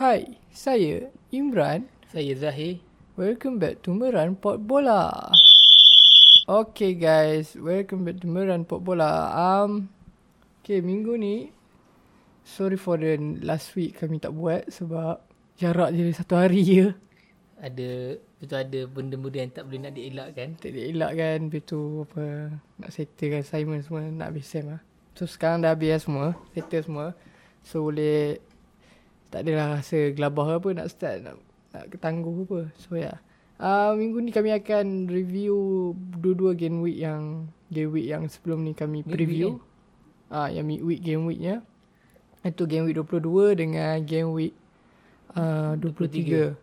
Hai, saya Imran. Saya Zahir. Welcome back to Meran Pot Bola. Okay guys, welcome back to Meran Pot Bola. Um, okay minggu ni, sorry for the last week kami tak buat sebab jarak je satu hari je. Ada betul ada benda-benda yang tak boleh nak dielakkan. Tak kan, lepas tu apa, nak settle kan assignment semua, nak habis SEM lah. So sekarang dah habis semua, settle semua. So boleh, tak adalah rasa gelabah apa nak start, nak, nak ketangguh apa. So ya. Yeah. Uh, minggu ni kami akan review dua-dua game week yang game week yang sebelum ni kami preview. Ah, uh, yang midweek game weeknya. Itu game week 22 dengan game week uh, 23.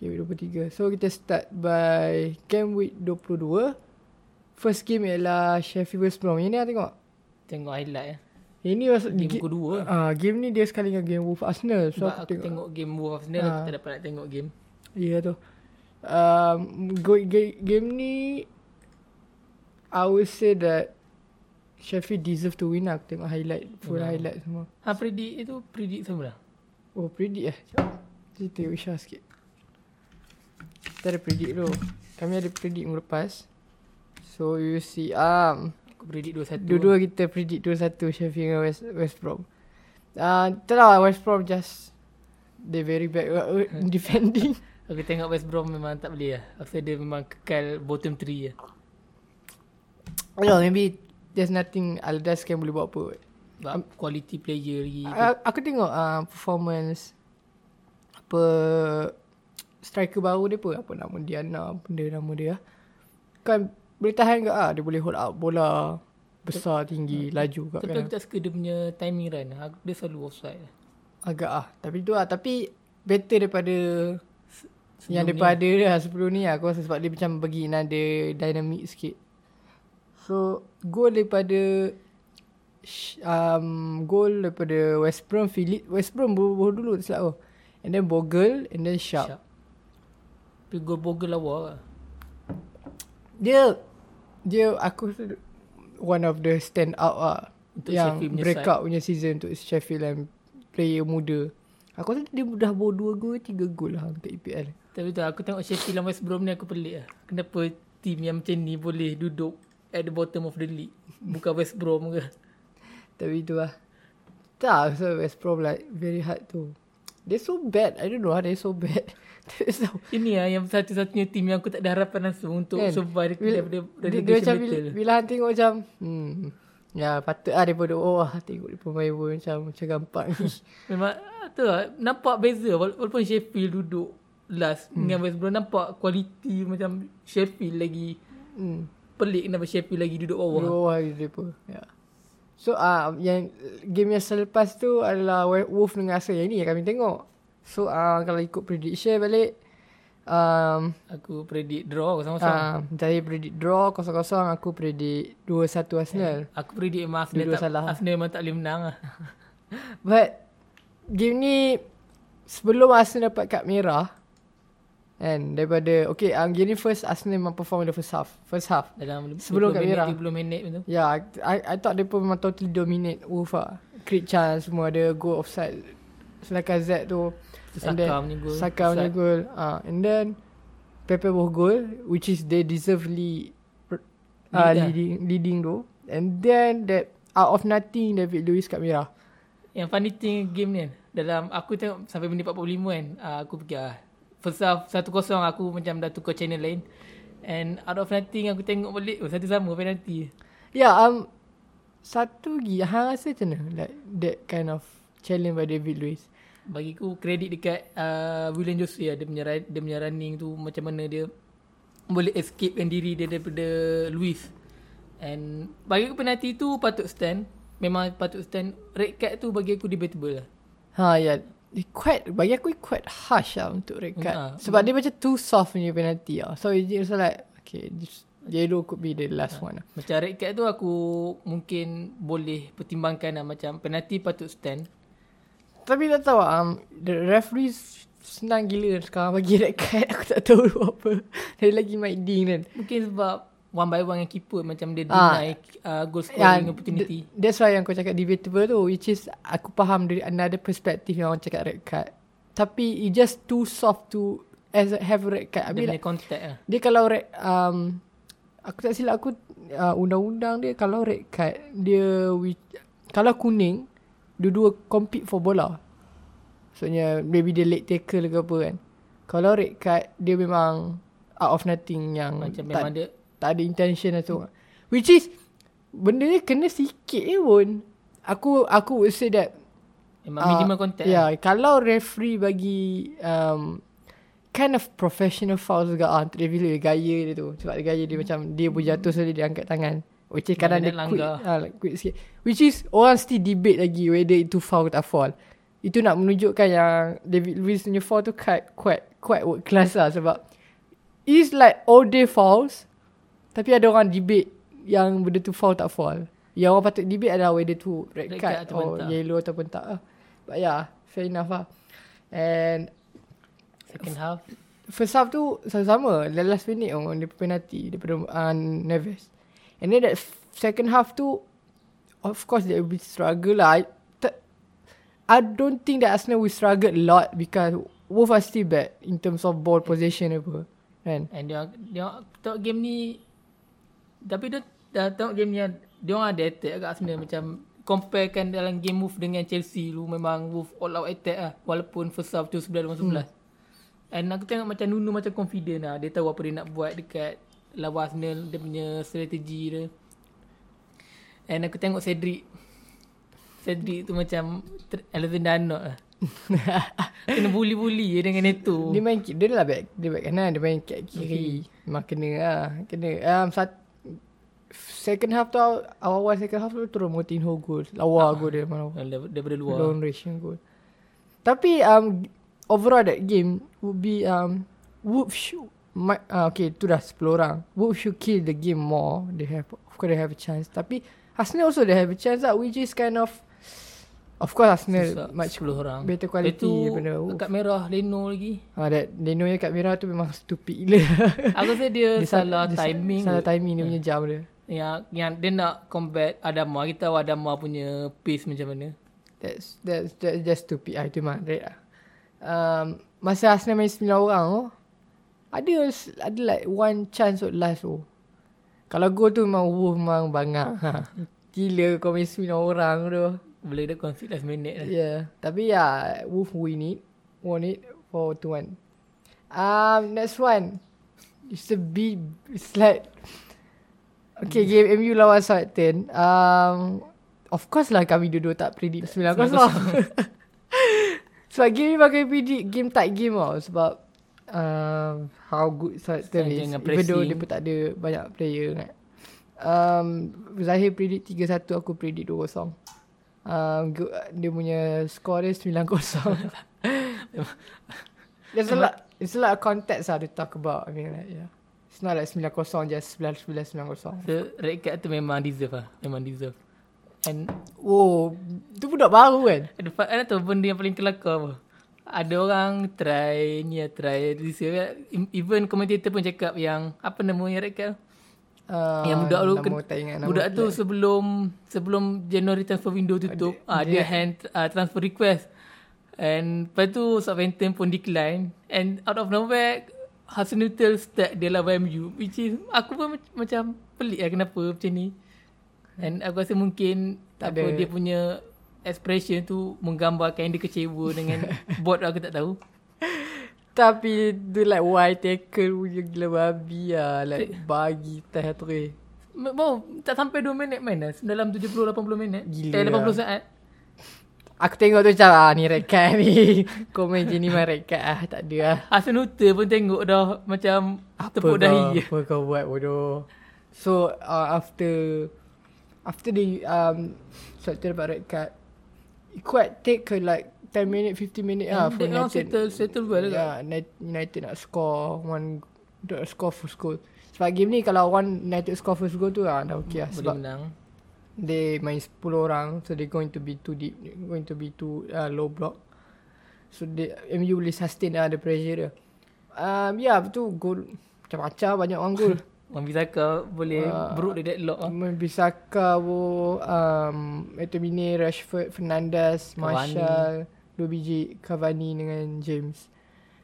Game week 23. So kita start by game week 22. First game ialah Sheffield West Brom. Ini lah tengok. Tengok highlight ya. Ini was, Game gi- kedua. Ah, game ni dia sekali dengan game Wolf Arsenal. So Sebab aku tengok, tengok game Wolf Arsenal aku Ah. tak dapat nak tengok game. Ya yeah, tu. Um, go, game, game ni I would say that Sheffield deserve to win lah. Aku tengok highlight, full Memang. highlight semua. Ha predict itu predict semua lah. Oh, predict eh. Kita tengok Isha sikit. Kita ada predict tu. Kami ada predict minggu lepas. So, you see. Um, Aku predict 2-1. Dua-dua kita predict 2-1 Sheffield dengan West, West Brom. Uh, tak lah West Brom just they very bad uh, in defending. Aku tengok West Brom memang tak boleh lah. Rasa dia memang kekal bottom 3 lah. no, maybe there's nothing Aldas can boleh buat apa. Sebab quality player lagi. Uh, aku tengok uh, performance apa striker baru dia apa apa nama Diana benda nama dia kan boleh tahan ke ah dia boleh hold up bola besar tinggi laju kat Tapi aku tak suka dia punya timing run. Aku, dia selalu offside agak ah tapi tu ah tapi better daripada Sebelum yang ni daripada dia lah sebelum ni lah. Aku rasa sebab dia macam bagi nada dynamic sikit. So, gol daripada um, gol daripada West Brom Philip West Brom baru dulu tak silap aku. And then Bogle and then Sharp. Sharp. Tapi gol Bogle lawa lah. Dia dia aku one of the stand out lah. Untuk yang Sheffield punya breakout punya season untuk Sheffield and player muda. Aku rasa dia dah bawa 2 gol, 3 gol lah untuk EPL. Tapi tu aku tengok Sheffield West Brom ni aku pelik lah. Kenapa team yang macam ni boleh duduk at the bottom of the league. Bukan West Brom ke. Tapi tu lah. Tak, so West Brom like very hard to. They're so bad. I don't know how they're so bad. So, Ini lah yang satu-satunya team yang aku tak ada harapan langsung untuk Kan? survive bila, daripada dia, dia relegation macam bila, battle. bila Han tengok macam, hmm, ya patut lah daripada, oh ah, tengok dia pemain pun macam, macam gampang ni. Memang ah, tu lah, nampak beza wala- walaupun Sheffield duduk last hmm. dengan West Brom nampak kualiti macam Sheffield lagi hmm. pelik kenapa Sheffield lagi duduk bawah. Dua bawah dia pun. Ya. So, ah yang game yang selepas tu adalah Wolf dengan Arsenal. Yang ni yang kami tengok. So, ah kalau ikut prediction balik, um, Aku predict draw kosong-kosong. Ah, saya predict draw 0-0 aku predict 2-1 Arsenal. Aku predict memang Arsenal tak, salah. Arsenal memang tak boleh menang lah. But game ni sebelum Arsenal dapat kad merah kan daripada okay um, game ni first Arsenal memang perform in the first half. First half. Dalam Sebelum 20 kat minit, merah. 30 minit betul. Yeah, I I thought pun memang totally dominate Wolf lah. Create chance semua ada goal offside. Sedangkan Z tu Tu and Saka punya goal. Saka punya goal. Ah, and then Pepe bawa goal which is they deservedly uh, Lead lah. leading leading tu. And then that out of nothing David Luiz kat merah. Yang funny thing game ni kan, dalam aku tengok sampai minit 45 kan, uh, aku fikir ah, first half 1-0 aku macam dah tukar channel lain. And out of nothing aku tengok balik, oh satu sama penalty. Yeah, um, satu lagi, hang rasa macam mana? Like, that kind of challenge by David Luiz. Bagi aku kredit dekat uh, William Jose lah, dia punya, dia punya running tu macam mana dia boleh escapekan diri dia daripada Luis. And bagi aku penalty tu patut stand. Memang patut stand. Red card tu bagi aku debatable lah. Ha, ya. Yeah. Dia quite, bagi aku quite harsh lah untuk red card. Ha. Sebab dia macam too soft punya penalty lah. So, it's like, okay, this, yellow could be the last one lah. Macam red card tu aku mungkin boleh pertimbangkan lah macam penalty patut stand. Tapi tak tahu, um, the referee senang gila sekarang bagi red card. Aku tak tahu apa. Dia lagi Mike Dean kan. Mungkin sebab one by one dengan keeper macam dia Ah. deny uh, goal scoring opportunity. th- that's why yang kau cakap debatable tu which is aku faham dari another perspective yang orang cakap red card tapi it just too soft to as a, have red card. Dia punya like, contact lah. dia kalau red um aku tak silap aku uh, undang-undang dia kalau red card dia we, kalau kuning dua-dua compete for bola. Maksudnya maybe dia late tackle ke apa kan. Kalau red card dia memang out of nothing yang Macam tak, memang dia tak ada intention atau which is benda ni kena sikit je pun. Aku aku would say that memang Ah, minimal contact. Ya, lah. yeah, kalau referee bagi um, kind of professional foul juga ah untuk dia bila gaya dia tu. Sebab dia gaya dia macam dia berjatuh sekali dia angkat tangan. Which is kadang dia quick, langgar. ah, like quick sikit. Which is orang still debate lagi whether itu foul ke tak foul. Itu nak menunjukkan yang David Luiz punya foul tu quite quite quite world class lah sebab it's like all day fouls tapi ada orang debate yang benda tu foul tak foul. Yang orang patut debate adalah whether tu red, Red card, card or yellow ataupun tak lah. But yeah, fair enough lah. And Second half. first half tu sama-sama. The last minute orang dia penalty daripada uh, Neves. And then that second half tu, of course there will be struggle lah. I, t- I don't think that Arsenal will struggle a lot because both are still bad in terms of ball possession apa. Kan? And dia dia tengok game ni tapi dia dah tengok game ni dia orang ada attack agak Arsenal macam comparekan dalam game move dengan Chelsea lu memang move all out attack lah walaupun first half tu 11 lawan 11. And aku tengok macam Nuno macam confident lah. Dia tahu apa dia nak buat dekat lawan Arsenal. Dia punya strategi dia. And aku tengok Cedric. Cedric tu macam Alexander Arnold lah. Kena bully-bully je dengan Neto. Dia main dia lah back dia back kanan dia main kat kiri. Memang kena lah. Kena um, sat, second half tu awal-awal second half tu turun Moutinho goal. Lawa uh goal dia mana. Dar- Daripada luar. Long range goal. Tapi um overall that game would be um Wolves should might, uh, okay tu dah 10 orang. Wolves should kill the game more. They have of course they have a chance. Tapi Arsenal also they have a chance lah which is kind of of course Arsenal Susah. much 10 orang. better quality tu daripada Wolves. kad merah Leno lagi. Ah that Leno yang kat merah tu memang stupid gila. Aku rasa dia, Dia sal- salah dia timing. Salah kot. timing dia punya jam dia. Yang yang dia nak combat Adama. Kita tahu Adama punya pace macam mana. That's that's that's just stupid ah itu mah red ah. Um, masa Arsenal main 9 orang oh. Ada ada like one chance at last oh. Kalau gol tu memang Wolf memang bangang. Ha. Gila kau main 9 orang tu. Boleh dia concede last minute lah. Yeah. Tapi ya, yeah, Wolf win it. Won it for 2-1. Um, next one. It's a big, it's like, okay, game MU lawan Southampton. Um, of course lah kami dua-dua tak predict 9-0. sebab game ni pakai predict game tight game tau. Sebab um, how good Southampton is. Even though dia pun tak ada banyak player kan. Um, Zahir predict 3-1, aku predict 2-0. Um, dia punya score dia 9-0. There's a lot, it's a lot of context lah to talk about. I mean like, yeah. It's not like 9-0 just 11-9-0. So red card tu memang deserve lah. Memang deserve. And Oh, tu budak baru kan? ada fa- ada tu benda yang paling kelakar apa. Ada orang try ni lah, try. Even commentator pun cakap yang apa nama yang red card? Uh, yang budak nama budak tu player. sebelum sebelum January transfer window tutup ah dia, dia- hand uh, transfer request and lepas tu Southampton pun decline and out of nowhere Hassan Nuttall start dia lawan MU which is aku pun mac- macam pelik lah kenapa macam ni and aku rasa mungkin Tak apa dia punya expression tu menggambarkan dia kecewa dengan board aku tak tahu Tapi tu like why tackle punya gila babi lah. Like bagi teh terus. Mau tak sampai 2 minit main dah dalam 70 80 minit Gila eh 80 lah. saat Aku tengok tu macam ah, ni rekat ni. Komen je ni main rekat ah. Tak ada lah. Hasan Nutter pun tengok dah macam tepuk kau, dahi. Apa kau buat bodoh. So uh, after after the um Southampton dapat red card, it quite take like 10 minit, 15 minit lah And for they United. settle settle well yeah. Yeah, United, United nak score one nak score first goal. Sebab game ni kalau one United score first goal tu ah dah okay lah. boleh Sebab menang. They main 10 orang so they going to be too deep, going to be too uh, low block. So they MU boleh sustain lah the pressure dia. Um, ya yeah, betul goal macam-macam banyak orang goal. Wan Bisaka boleh Ah. broke the deadlock ah. Bisaka wo um McTominay, Rashford, Fernandes, Cavani. Martial, Dua biji Cavani dengan James.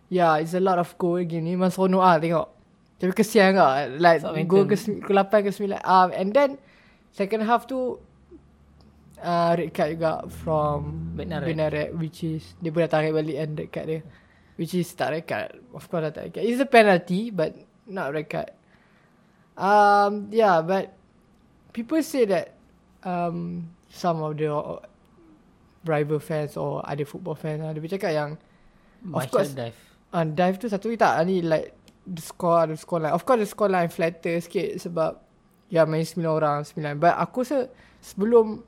Yeah, it's a lot of goal game ni. Memang seronok lah tengok. Tapi kesian kak. Like Southampton. goal ke 8 ke 9. Um, and then second half tu uh, red card juga from. Benaret which is dia boleh tarik balik and red card dia. Which is tak red card. Of course lah tak red card. It's a penalty but not red card. Um, yeah, but people say that um, some of the rival fans or other football fans ada bercakap yang Of Martial course. dive. uh, dive tu satu tak ni like the score the score line. Of course the score line flatter sikit sebab ya main 9 orang 9. But aku rasa sebelum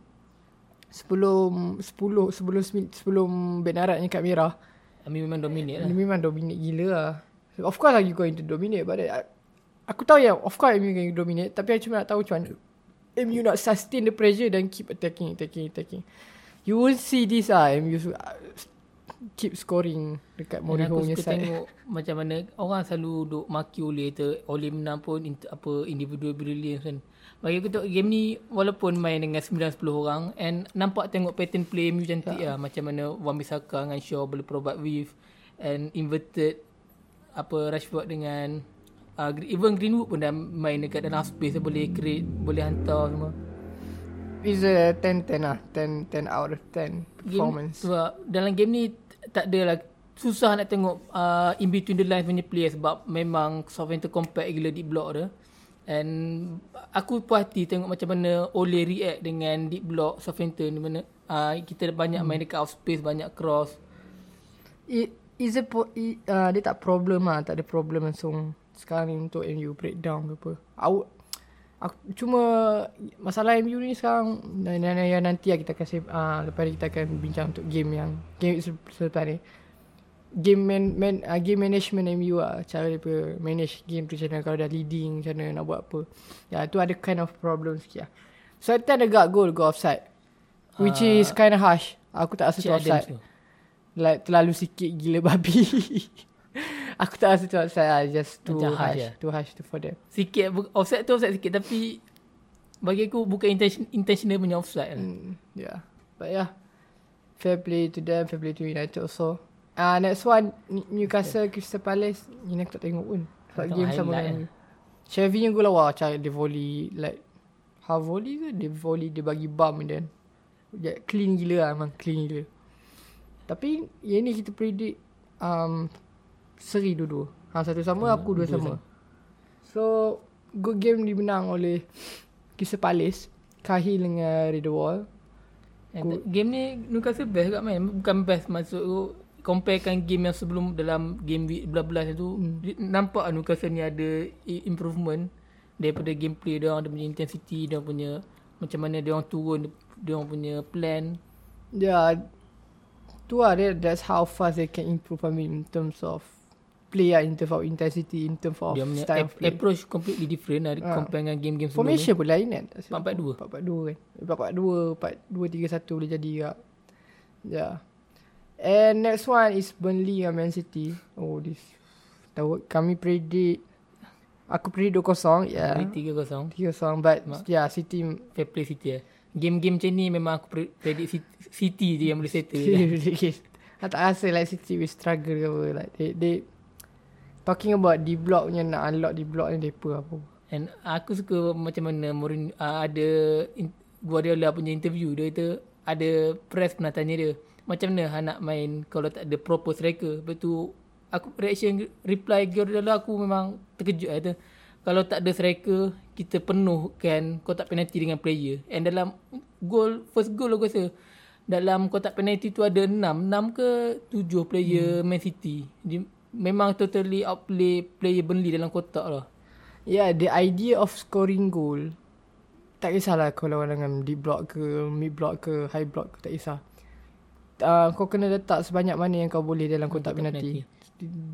sebelum 10 sebelum sebelum Benarat ni kat merah Ami memang dominate lah. dia memang dominate gila lah. Of course lah you going to dominate but I- aku tahu yang of course MU going to dominate tapi aku cuma nak tahu macam mana MU nak sustain the pressure dan keep attacking attacking attacking. You won't see this ah MU uh, keep scoring dekat Mourinho punya side. tengok macam mana orang selalu duk maki oleh tu oleh menang pun int, apa individual brilliance kan. Bagi aku tengok game ni walaupun main dengan 9 10 orang and nampak tengok pattern play MU cantik lah macam mana Wan Bissaka dengan Shaw boleh provide with and inverted apa Rashford dengan uh, even Greenwood pun dah main dekat dalam space dia boleh create boleh hantar semua. It's a 10-10 lah. 10, 10 out of 10 performance. Game, sebab dalam game ni tak ada lah susah nak tengok uh, in between the lines punya player sebab memang Southampton compact gila deep block dia. And aku puas hati tengok macam mana Ole react dengan deep block Southampton di mana uh, kita banyak main dekat off space, banyak cross. It is a po- it, uh, dia tak problem lah, tak ada problem langsung sekarang ni untuk MU breakdown ke apa. Aku, aku cuma masalah MU ni sekarang dan, yang nanti lah kita akan save, uh, lepas ni kita akan bincang untuk game yang game se- selepas ni. Game man, man uh, game management MU lah cara dia manage game tu macam kalau dah leading macam mana nak buat apa. Ya tu ada kind of problem sikit lah. So I ada got goal go offside. Which Ah, is kind of harsh. Aku tak rasa tu offside. Like terlalu sikit gila babi. aku tak rasa tu offside lah. Just too Macam harsh harsh. lah. Too harsh to for them. Sikit offside tu offside sikit tapi bagi aku bukan intention, intentional punya offside lah. Mm, yeah. But yeah. Fair play to them. Fair play to United also. Ah uh, next one. Newcastle Crystal Palace. Ini aku tak tengok pun. Sebab Tengok game sama dengan Chevy yang gol lawa. Cara dia volley. Like. Half volley ke? Dia volley. Dia bagi bump then. Yeah, clean gila lah. Memang clean gila. Tapi. Yang ni kita predict. Um, seri dua-dua. Ha, satu sama. aku dua, dua sama. sama. So. Good game dimenang oleh. Crystal Palace. Cahill dengan Good. game ni Newcastle best kat main Bukan best maksud aku Comparekan game yang sebelum Dalam game week 11 tu hmm. Nampak lah Newcastle ni ada Improvement Daripada gameplay dia orang Dia punya intensity Dia punya Macam mana dia orang turun Dia orang punya plan Yeah, tu lah. That's how fast they can improve. I mean, in terms of play lah, in terms of intensity, in terms of Dia punya style ap- of play. approach completely different lah Ah. Compare dengan game-game sebelum Formation pun lain kan? 4-4-2. 4-4-2 kan? 4-4-2, 4-2-3-1 boleh jadi juga. Yeah. And next one is Burnley dengan Man City. Oh, this. Tahu, kami predict. Aku predict 2-0. Yeah. ni 3-0 3-0. But, Mak. yeah, City Fair play City lah Game-game macam ni Memang aku pre- predict City, je yang boleh settle lah. I tak rasa like City will struggle ke apa. Like they, they talking about D block punya nak unlock D block ni depa apa. And aku suka macam mana Mourinho uh, ada in, Guardiola punya interview dia kata ada press pernah tanya dia macam mana Han nak main kalau tak ada proper striker. Lepas tu aku reaction reply Guardiola aku memang terkejut kata kalau tak ada striker kita penuhkan kotak penalti dengan player. And dalam goal first goal aku rasa dalam kotak penalti tu ada 6 6 ke 7 player hmm. Man City. Dia memang totally outplay player Burnley dalam kotak lah. Yeah, the idea of scoring goal tak kisahlah kau lawan dengan deep block ke, mid block ke, high block ke, tak kisah. Uh, kau kena letak sebanyak mana yang kau boleh dalam kotak kotak penalti.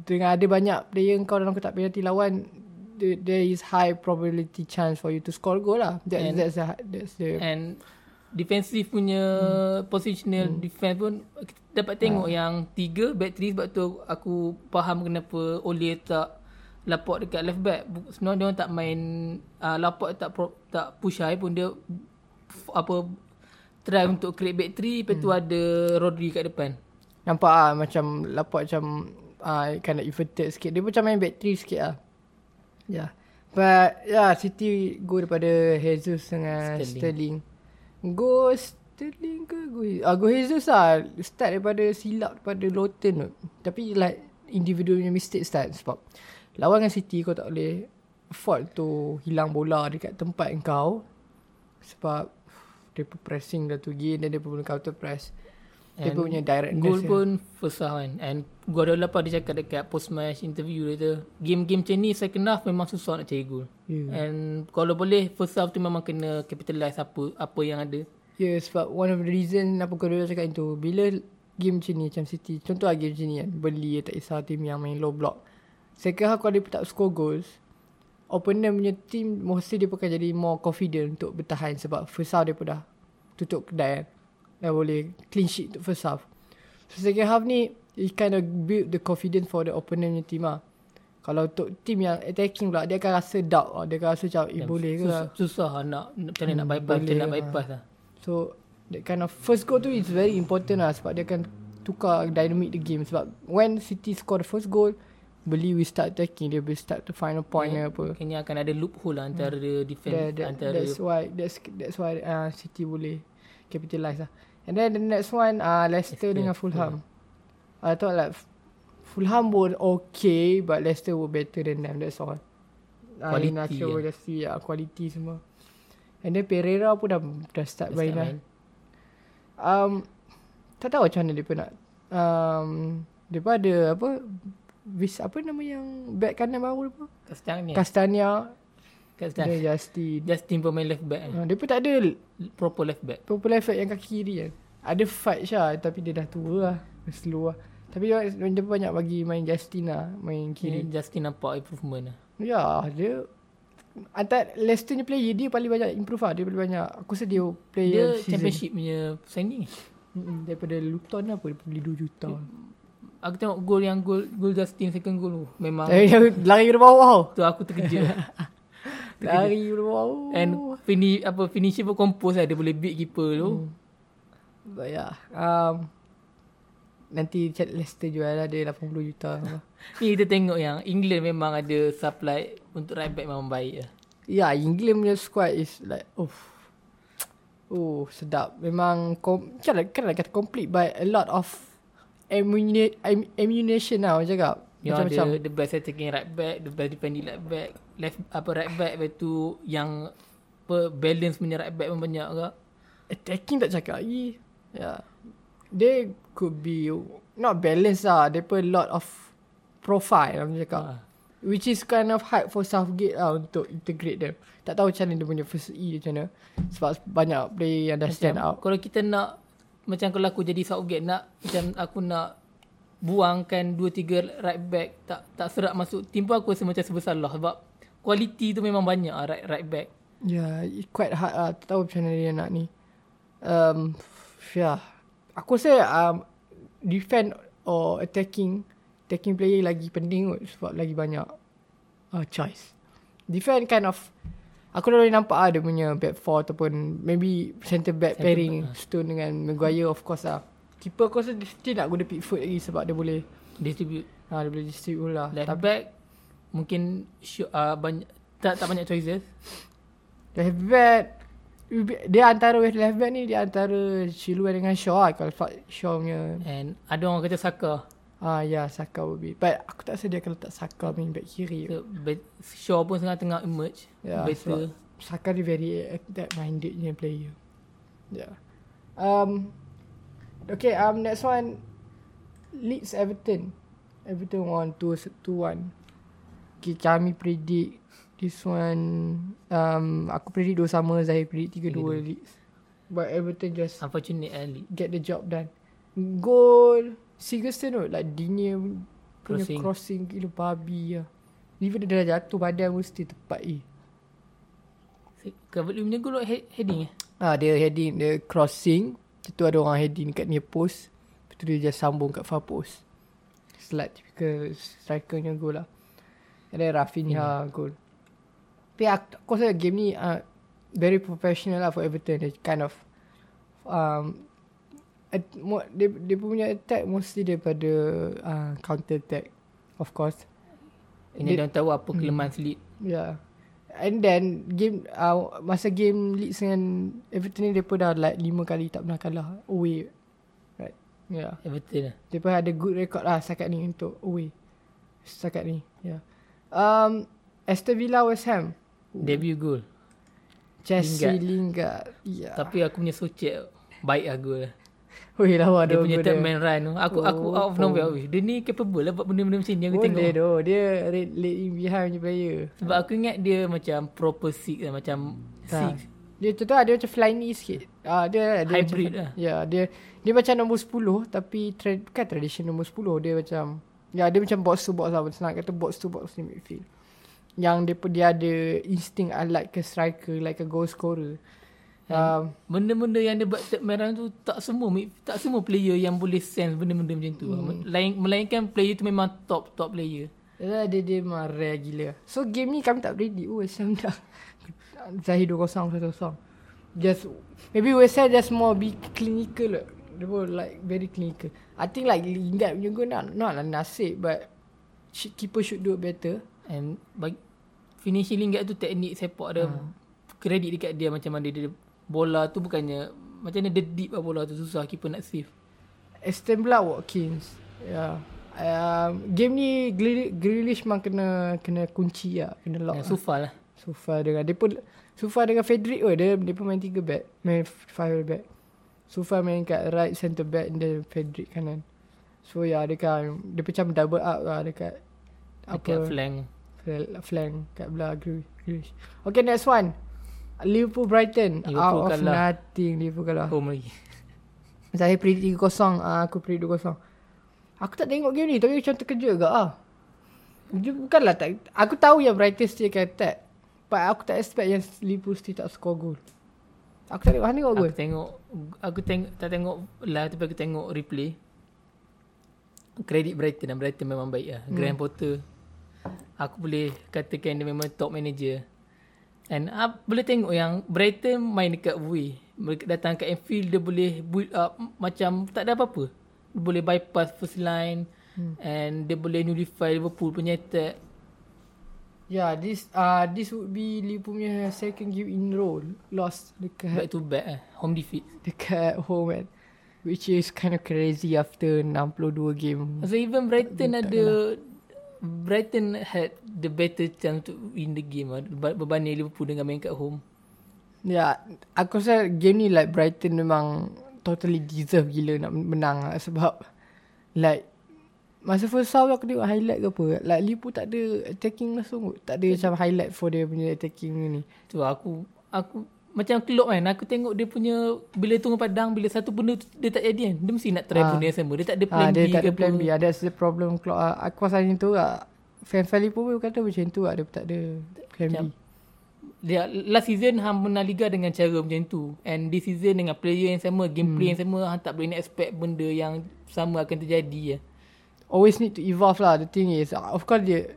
Dengan ada banyak player kau dalam kotak penalti lawan, the- there is high probability chance for you to score goal lah. That, And- that's the, that's the And defensive punya hmm. positional hmm. defense pun kita dapat tengok yang tiga back three sebab tu aku faham kenapa Ole tak laport dekat left back. Sebenarnya dia orang tak main uh, laport tak pro, tak push high pun dia f- apa try untuk create back three lepas tu ada Rodri kat depan. Nampak ah macam Lapak macam ah Kind of inverted sikit Dia macam main back three sikit lah Yeah But yeah City go daripada Jesus dengan Sterling. Sterling, Go Sterling ke? Go ah, Go Jesus lah. Start daripada silap Daripada Lawton tu. Tapi like Individual punya mistake start. Sebab Lawan dengan City kau tak boleh Afford tu Hilang bola dekat tempat kau Sebab Dia pun pressing dah tu Gain Dan dia pun counter press Dia And pun punya direct Goal pun first half kan. And Guardiola pun dia cakap dekat post match interview dia tu Game-game macam ni second half memang susah nak cari goal. Yeah. And kalau boleh first half tu memang kena capitalize apa apa yang ada. Ya yeah, sebab one of the reason Apa dulu cakap itu Bila game macam ni Macam City Contoh lah game macam ni kan Beli tak kisah team yang main low block. Second half kalau dia tak score goals Opponent punya team Mostly dia akan jadi more confident Untuk bertahan Sebab first half dia pun dah Tutup kedai kan Dah boleh clean sheet untuk first half So second half ni It kind of build the confidence For the opponent punya team lah Kalau untuk team yang attacking pula Dia akan rasa doubt lah. Dia akan rasa macam Eh boleh ke susah, susah lah nak macam mana nak Hmm, bypass macam boleh nak lah. bypass lah So that kind of first goal tu is very important lah sebab dia akan tukar dynamic the game sebab when City score the first goal Beli will start attacking dia will start to find a point yeah. apa. Kayaknya akan ada loophole lah antara That, defense that, antara that's why that's that's why uh, City boleh capitalize lah. And then the next one uh, Leicester Leicester, dengan Fulham. I thought like Fulham were okay but Leicester were better than them that's all. Uh, Quality, Inacio, ya. just see uh, quality semua. And then Pereira pun dah dah start main lah. Um, tak tahu macam mana dia pun nak. Um, dia pun ada apa Vis, apa nama yang back kanan baru apa? Kastanya Castania Kat start dan Justin. Justin pun main left back. Uh, dia pun tak ada Proper left back proper left back yang kaki kiri kan. Ada fight Syah tapi dia dah tua lah. Slow lah. Tapi dia, dia banyak bagi main Justin lah. Main Kiri. kiri. Justin nampak improvement lah Ya dia Antara Leicester ni player dia paling banyak improve lah. Dia paling banyak. Aku rasa dia player Dia season. championship punya signing Mm-mm, daripada Luton apa dia beli 2 juta. Aku tengok gol yang gol gol Justin second goal tu Memang Eh, lari dari bawah. tu aku terkejut Lari bawah. And finish apa finisher pun compose lah dia boleh beat keeper tu. Hmm. But yeah. Um, nanti chat Leicester jual lah dia 80 juta. Ni kita tengok yang England memang ada supply untuk right back memang baik lah. Ya, yeah, England punya squad is like, oh, oh sedap. Memang, kom, kan, kan nak kata complete by a lot of ammuni- am- ammunition lah orang cakap. Yang Macam-macam. ada the best attacking right back, the best defending right back, left apa right back lepas tu yang apa balance punya right back pun banyak ke. Attacking tak cakap lagi. Yeah. They could be not balanced lah. They put a lot of profile orang cakap. Ha. Which is kind of hard for Southgate lah untuk integrate them. Tak tahu macam mana dia punya first E macam mana. Sebab banyak player yang dah stand out. Kalau kita nak macam kalau aku jadi Southgate nak macam aku nak buangkan 2 3 right back tak tak serak masuk tim pun aku rasa macam sebersalah sebab quality tu memang banyak ah, right right back. Yeah, it quite hard lah. Tak tahu macam mana dia nak ni. Um, yeah. Aku rasa um, defend or attacking, attacking player lagi penting kot sebab lagi banyak uh, choice. Defend kind of, aku dah boleh nampak lah dia punya back four ataupun maybe centre back Centre pairing Stone dengan Maguire of course lah. Keeper aku rasa dia still nak guna Pickford lagi sebab dia boleh, Distribute ha, dia boleh distribute lah. left Tapi back mungkin uh, banyak tak tak banyak choices. Left back. Dia antara left back ni Dia antara Chilwell dengan Shaw lah Kalau Fa- Shaw punya. And ada orang kata Saka. Ah ya yeah, Saka will be. But aku tak rasa dia akan letak Saka main back kiri. So, be- Shaw pun tengah tengah emerge. Ya, better. Saka dia very attack minded punya player. Yeah Um Okay um next one. Leeds Everton Everton won 2-1 Okay kami predict This one um, Aku predict dua sama Zahir predict 3-2 Leeds But Everton just Unfortunate Ali. get the job done. Goal Sigurdsson tu like Dinia punya Crossing. crossing, gila babi lah. Even dia dah jatuh badan mesti tepat eh. Cavani punya goal he- heading eh. Ah dia heading dia crossing, itu ada orang heading kat near post. Lepas tu dia just sambung kat far post. Slight typical strikernya goal lah. And then Rafinha Hmm. goal. Tapi aku, rasa game ni uh, very professional lah for Everton. They kind of um, at, mo, dia, dia punya attack mostly daripada uh, counter attack. Of course. Ini dia tahu apa kelemahan Leeds. Yeah. And then game uh, masa game Leeds dengan Everton ni depa dah like 5 kali tak pernah kalah away. Right. Yeah. Everton lah. Depa ada good record lah setakat ni untuk away. Setakat ni. Yeah. Um Aston Villa West Ham. Debut goal. Jesse Lingard. Yeah. Tapi aku punya socek baik lah goal lah. Weh lawa Dia dia punya third man run tu. Aku aku Oh, out of nowhere. Oh. Dia ni capable lah buat benda-benda macam ni aku Boleh tengok. tu. Dia late, late in behind punya player. Sebab aku ingat dia macam proper six lah. Macam Tak. six. Dia tu tu dia macam flying knee sikit. Ah dia dia Hybrid macam, lah. Ya, dia dia macam nombor 10 tapi tra- bukan tradition nombor 10. Dia macam ya dia macam box to box lah. Senang kata box to box ni midfield. Yang dia pun dia ada instinct uh, like a striker, like a goal scorer. Um, Benda-benda yang dia buat man run tu tak semua tak semua player yang boleh sense benda-benda macam tu. Hmm. Lain melainkan player tu memang top top player. Ya, dia dia memang rare gila. So game ni kami tak predict. Oh, Ham dah Zahir 2-0 1-0. Just maybe West Ham just more be clinical. lah. They were like very clinical. I think like Lingard punya goal not not lah nasib but should, keeper should do it better. And bagi, finishing Lingard tu teknik sepak dia Ah. kredit dekat dia macam mana dia, dia bola tu bukannya macam mana dia deep lah bola tu susah keeper nak save. Aston Villa Watkins. Yeah. Um, game ni Grealish, memang kena kena kunci lah, kena lock. Lah. Sufa lah. Sufa dengan dia pun Sufa dengan Frederick oh dia dia pun main tiga back. Main five back. Sufa main kat right centre back dan Frederick kanan. So ya yeah, dia kan dia macam double up lah dekat Dekat apa flank. flank, flank kat belah Grealish. Okay next one. Liverpool Brighton Liverpool out of kalah. nothing Liverpool kalah. Home lagi. Saya predict 3-0 ah, Aku predict 2-0 Aku tak tengok game ni Tapi macam terkejut agak ah. Dia bukanlah tak Aku tahu yang Brighton still akan attack But aku tak expect yang Liverpool still tak score goal Aku tak tengok Hang tengok goal Aku tengok aku tengok tak tengok live tapi aku tengok replay. Kredit Brighton dan Brighton memang baik lah. Hmm. Graham Potter. Aku boleh katakan dia memang top manager. And uh, boleh tengok yang Brighton main dekat way. Mereka datang kat Anfield dia boleh build up macam tak ada apa-apa. Dia boleh bypass first line hmm. and dia boleh nullify Liverpool punya attack. Yeah this uh, This would be Liverpool punya second game in row Lost dekat Back to back eh. Home defeat. Dekat home kan Which is kind of crazy After 62 game So even Brighton ada Brighton had the better chance to win the game lah ber- berbanding Liverpool dengan main kat home. Ya, aku rasa game ni like Brighton memang totally deserve gila nak menang lah sebab like masa first half aku tengok highlight ke apa like Liverpool tak ada attacking langsung kot. tak ada macam highlight for dia punya attacking ni Tu aku aku macam Klopp kan aku tengok dia punya bila tunggu padang bila satu benda tu, dia tak jadi kan dia mesti nak try Ah. benda yang sama dia tak ada plan ah, B dia tak ke ada plan. B that's the problem Klopp ah. aku rasa macam tu lah fan-fan Liverpool pun kata macam tu lah dia tak ada plan B Macam- dia last season hang menang liga dengan cara macam tu and this season dengan player yang sama gameplay hmm. yang sama hang tak boleh nak expect benda yang sama akan terjadi ya. Always need to evolve lah. The thing is, uh, of course dia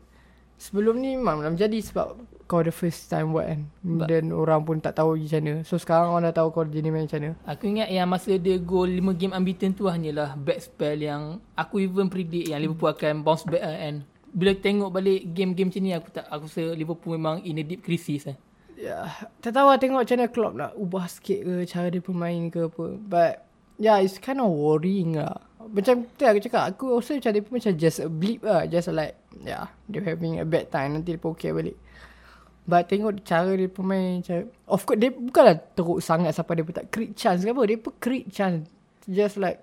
sebelum ni memang belum jadi sebab kau the first time buat kan. Dan orang pun tak tahu macam mana. So sekarang orang dah tahu kau jadi main macam mana. Aku ingat yang masa dia gol 5 game unbeaten tu hanyalah bad spell yang aku even predict yang Liverpool akan bounce back lah and bila tengok balik game-game macam ni aku tak aku rasa Liverpool memang in a deep crisis lah. Ya, tak tahu lah tengok macam mana Klopp nak ubah sikit ke cara dia bermain ke apa. But yeah, it's kind of worrying lah. Macam tu aku cakap, aku rasa macam dia pun macam just a blip lah. Just like, yeah, they're having a bad time. Nanti dia pun okay balik. But tengok cara dia pemain macam, of course dia bukanlah teruk sangat sampai dia pun tak create chance ke apa. Dia pun create chance. Just like,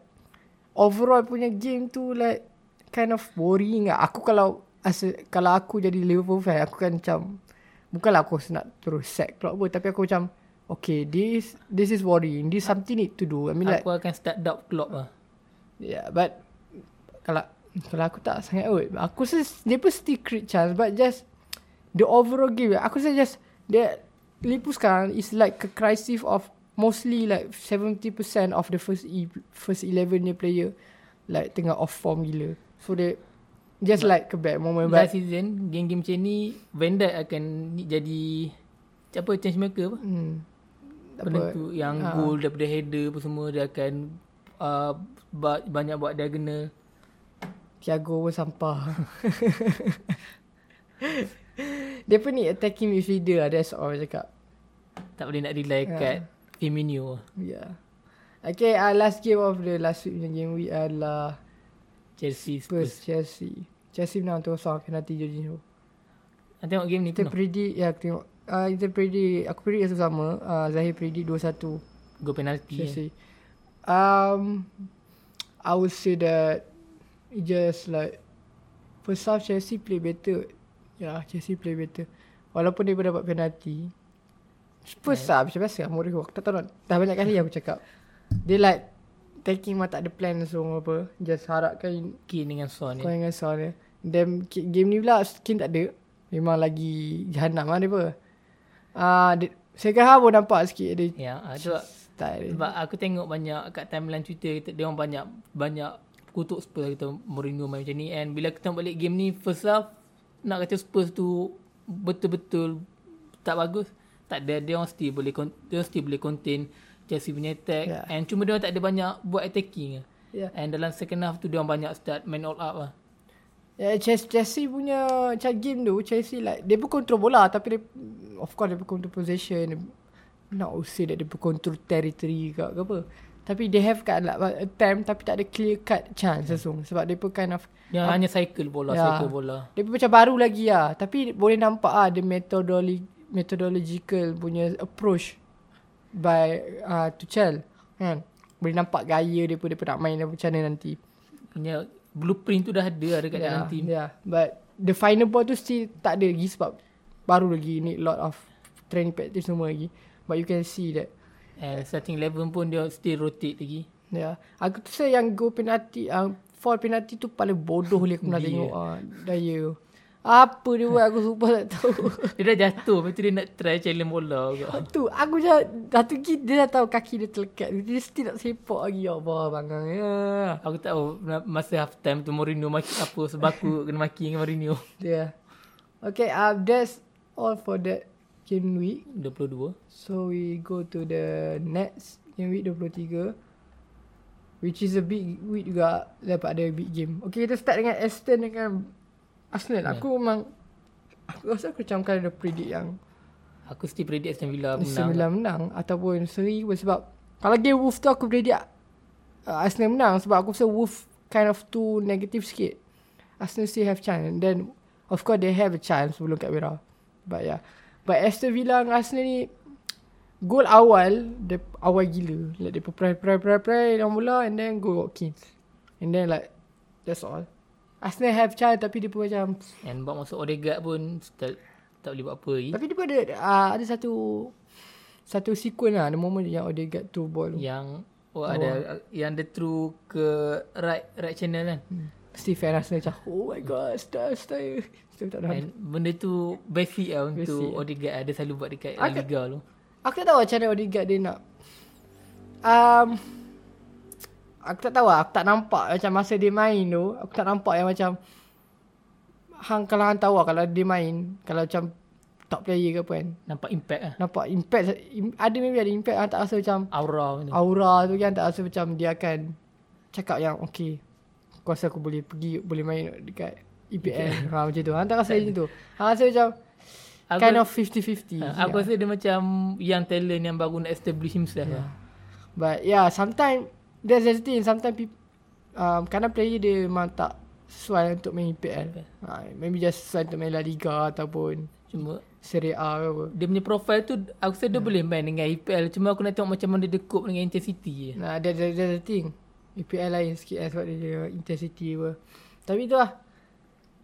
overall punya game tu like, kind of worrying lah. Aku kalau, as kalau aku jadi Liverpool fan, aku kan macam, bukanlah aku nak terus sack Klopp pun. Tapi aku macam, okay, this this is worrying. This something need to do. I mean like, Aku akan start doubt Klopp lah. Yeah, but kalau kalau aku tak sangat kot. Aku rasa dia pun still create chance but just the overall game aku rasa just dia Liverpool sekarang is like a crisis of mostly like 70% of the first e, first 11 ni player like tengah off form gila. So they just like a bad moment but Last season game-game macam ni Van Dijk akan jadi apa change maker apa? hmm, Benda tu yang Ah. goal daripada header apa semua dia akan uh, ba- banyak buat diagonal. Thiago pun sampah. dia pun ni attacking midfielder lah. That's all cakap. Tak boleh nak rely Ya. kat Firmino. Yeah. Okay, uh, last game of the last week punya game week adalah Chelsea Spurs Spurs. Chelsea. Chelsea menang tu kosong penalti Jorginho. Nanti tengok game ni Kita penuh. predict, ya aku tengok. Uh, kita predict, aku predict yang sama. Uh, Zahir predict 2-1 Go penalty. eh. Um, I would say that just like first half Chelsea play better. Yeah, Chelsea play better. Walaupun dia dapat penalti. First half macam biasa Mourinho. Aku tak tahu nak, dah banyak kali aku cakap. Dia like taking mah tak ada plan so apa. Just harapkan Kane dengan Son ni. ingat soal dia. Then ki- game ni pula skin tak ada. Memang lagi jahanam lah dia apa. Ah, uh, second half pun nampak sikit dia. Ya, ah, sebab Style sebab aku tengok banyak kat timeline Twitter kita dia orang banyak banyak kutuk Spurs kita Mourinho main macam ni and bila kita tengok balik game ni first half nak kata Spurs tu betul-betul tak bagus tak ada dia orang still boleh dia orang still boleh contain Chelsea punya attack Yeah. and cuma dia orang tak ada banyak buat attacking Yeah. and dalam second half tu dia orang banyak start main all up lah Ya, Chelsea, Chelsea punya macam game tu, Chelsea like, dia pun control bola tapi dia, of course dia pun control possession. Not say that dia control territory ke, ke apa. Tapi they have kat like, attempt tapi tak ada clear cut chance langsung. Sebab dia pun kind of, dia hanya cycle bola Ya. cycle bola dia pun macam baru lagi lah. Tapi boleh nampak ah dia methodology, methodological punya approach by uh, Tuchel. Kan? Boleh nampak gaya dia pun, dia pun nak main macam mana nanti. punya blueprint tu dah ada lah dekat yeah, dalam team Yeah, but the final ball tu still tak ada lagi sebab baru lagi need lot of training practice semua lagi. But you can see that. and starting 11 pun dia still rotate lagi Yeah. Aku tu saya yang go penalti, uh, fall penalti tu paling bodoh lah aku Dia. tengok. Uh, daya. Apa dia buat aku sumpah tak tahu. Dia dah jatuh Lepas tu dia nak try challenge bola tu aku je satu git dia dah tahu kaki dia terlekat. Dia still nak sepak lagi ya Allah bangang. Ya. Aku tak tahu Masa half time tu Mourinho maki apa Sebab aku kena maki dengan Mourinho Yeah. Okay, uh, that's all for that game week. 22 So we go to the next game week 23 which is a big week juga dapat ada big game. Okay kita start dengan Aston dengan Arsenal. Yeah. Aku memang aku rasa aku macam kan ada predict yang Aku still predict Aston Villa menang menang, menang ataupun seri pun sebab kalau game Wolf tu aku predict uh, Arsenal menang sebab aku rasa Wolf kind of too negative sikit. Arsenal still have chance and then of course they have a chance sebelum kat Villa. But yeah. But Aston Villa dengan Arsenal ni Gol awal Dia awal gila. Like dia pray pray pray pray Dalam bola And then go Watkins. And then like That's all. Arsenal have chance Tapi dia pun macam And buat masuk Odegaard pun tak, tak boleh buat apa lagi. Tapi dia pun ada uh, Ada satu Satu sequence lah Ada moment yang Odegaard tu ball. Yang oh, ada Yang dia through ke Right right channel kan? Hmm. Steve fan Arsenal macam Oh my god Star Star Steve tak And benda tu basic lah untuk Basic. Odegaard Ada selalu buat dekat Aku- Liga tu. Aku tak tahu macam mana Odegaard dia nak. Um, Aku tak tahu lah. Aku tak nampak Macam masa dia main tu. Aku tak nampak yang macam Hang kalau hang tahu lah Kalau dia main Kalau macam Top player ke apa kan. Nampak impact lah. Nampak impact im- Ada maybe ada impact Hang tak rasa macam Aura tu. Aura tu kan Tak rasa macam Dia akan Cakap yang Okay Aku rasa aku boleh pergi Boleh main dekat EPL ha, Macam tu Hang tak rasa macam tu Hang rasa macam Aku- Kind of 50-50 Ha, Aku rasa dia macam Young talent yang baru nak establish himself Yeah. lah But yeah, sometimes that's the thing. Sometimes people, um, kadang player dia memang tak sesuai untuk main EPL. Ha, maybe just sesuai untuk main La Liga ataupun Cuma Serie A ke apa. dia punya profile tu aku rasa dia boleh main dengan EPL cuma aku nak tengok macam mana dia cope dengan intensity je. Nah, that, that, that's the thing. EPL lain sikit lah sebab dia intensity apa. Tapi tu lah.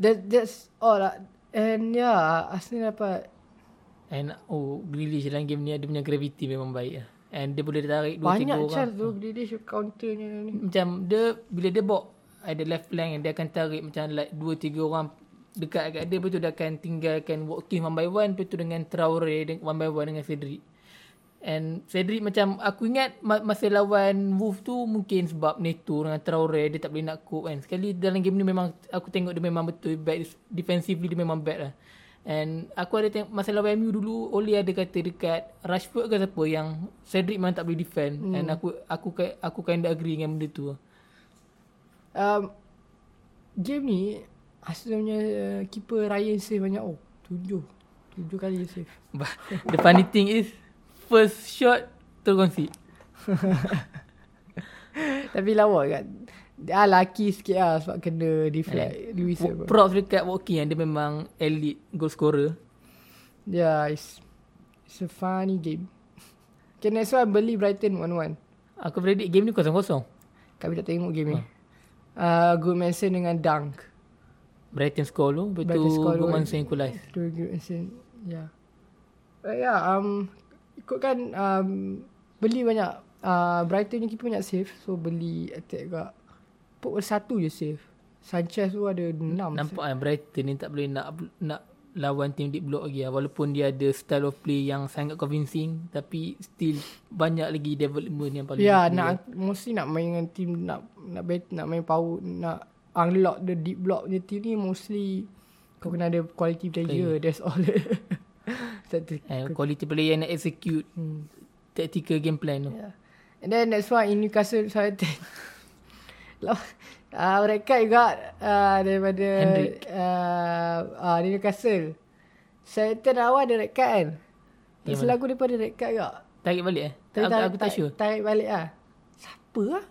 That, that's all lah. And yeah, Arsenal dapat And oh Grealish dalam game ni dia punya gravity memang baik lah. And dia boleh tarik 2 3 banyak orang. chance tu. Shoot counternya ni. Macam dia bila dia bawa ada left flank dia akan tarik macam like 2 3 orang dekat kat dia lepas tu dia akan tinggalkan Watkins one by one lepas tu dengan Traore one by one dengan Cedric. And Cedric macam aku ingat ma- masa lawan Wolf tu mungkin sebab Neto dengan Traore dia tak boleh nak cope kan. Sekali dalam game ni memang aku tengok dia memang betul bad defensively dia memang bad lah. And aku ada tengok masa lawan MU dulu Oli ada kata dekat Rashford ke siapa yang Cedric memang tak boleh defend hmm. and aku aku aku kind of agree dengan benda tu. Um, game ni asalnya uh, keeper Ryan save banyak. Oh, tujuh. Tujuh kali dia save. But the funny thing is first shot terus concede. Tapi lawa kan. Dia lucky sikit lah sebab kena deflect. Eh. Lewis apa. Props dekat Walking yang dia memang elite goal scorer. Yeah, it's, it's a funny game. Okay, next one beli Brighton 1-1. Aku predict game ni kosong-kosong. Kami tak tengok game ni. Uh, good Manson dengan Dunk. Brighton score lu, lepas tu Good dulu. Manson equalize. Two good Manson. Yeah. But yeah, um, ikutkan um, beli banyak. Uh, Brighton ni keeper banyak save. So beli attack juga. Pukul satu je save. Sanchez tu ada enam. Nampak kan Brighton ni tak boleh nak nak lawan tim deep block lagi lah. Walaupun dia ada style of play yang sangat convincing. Tapi still banyak lagi development yang perlu Ya, dia. nak mesti nak main dengan team nak nak bet, nak main power nak unlock the deep block punya team ni mostly kau kena ada quality player. That's all. tu. And quality player yang nak execute Hmm. tactical game plan tu. Yeah. And then that's why in Newcastle Southampton. Lah, uh, mereka juga uh, daripada Hendrick. uh, uh, di Newcastle. Southampton awal ada red card kan? Tak Yang silap aku dia ada red card juga. Tarik balik eh? Tarik- aku, tarik- aku tak tarik- sure. Tarik balik ah. Siapa ah?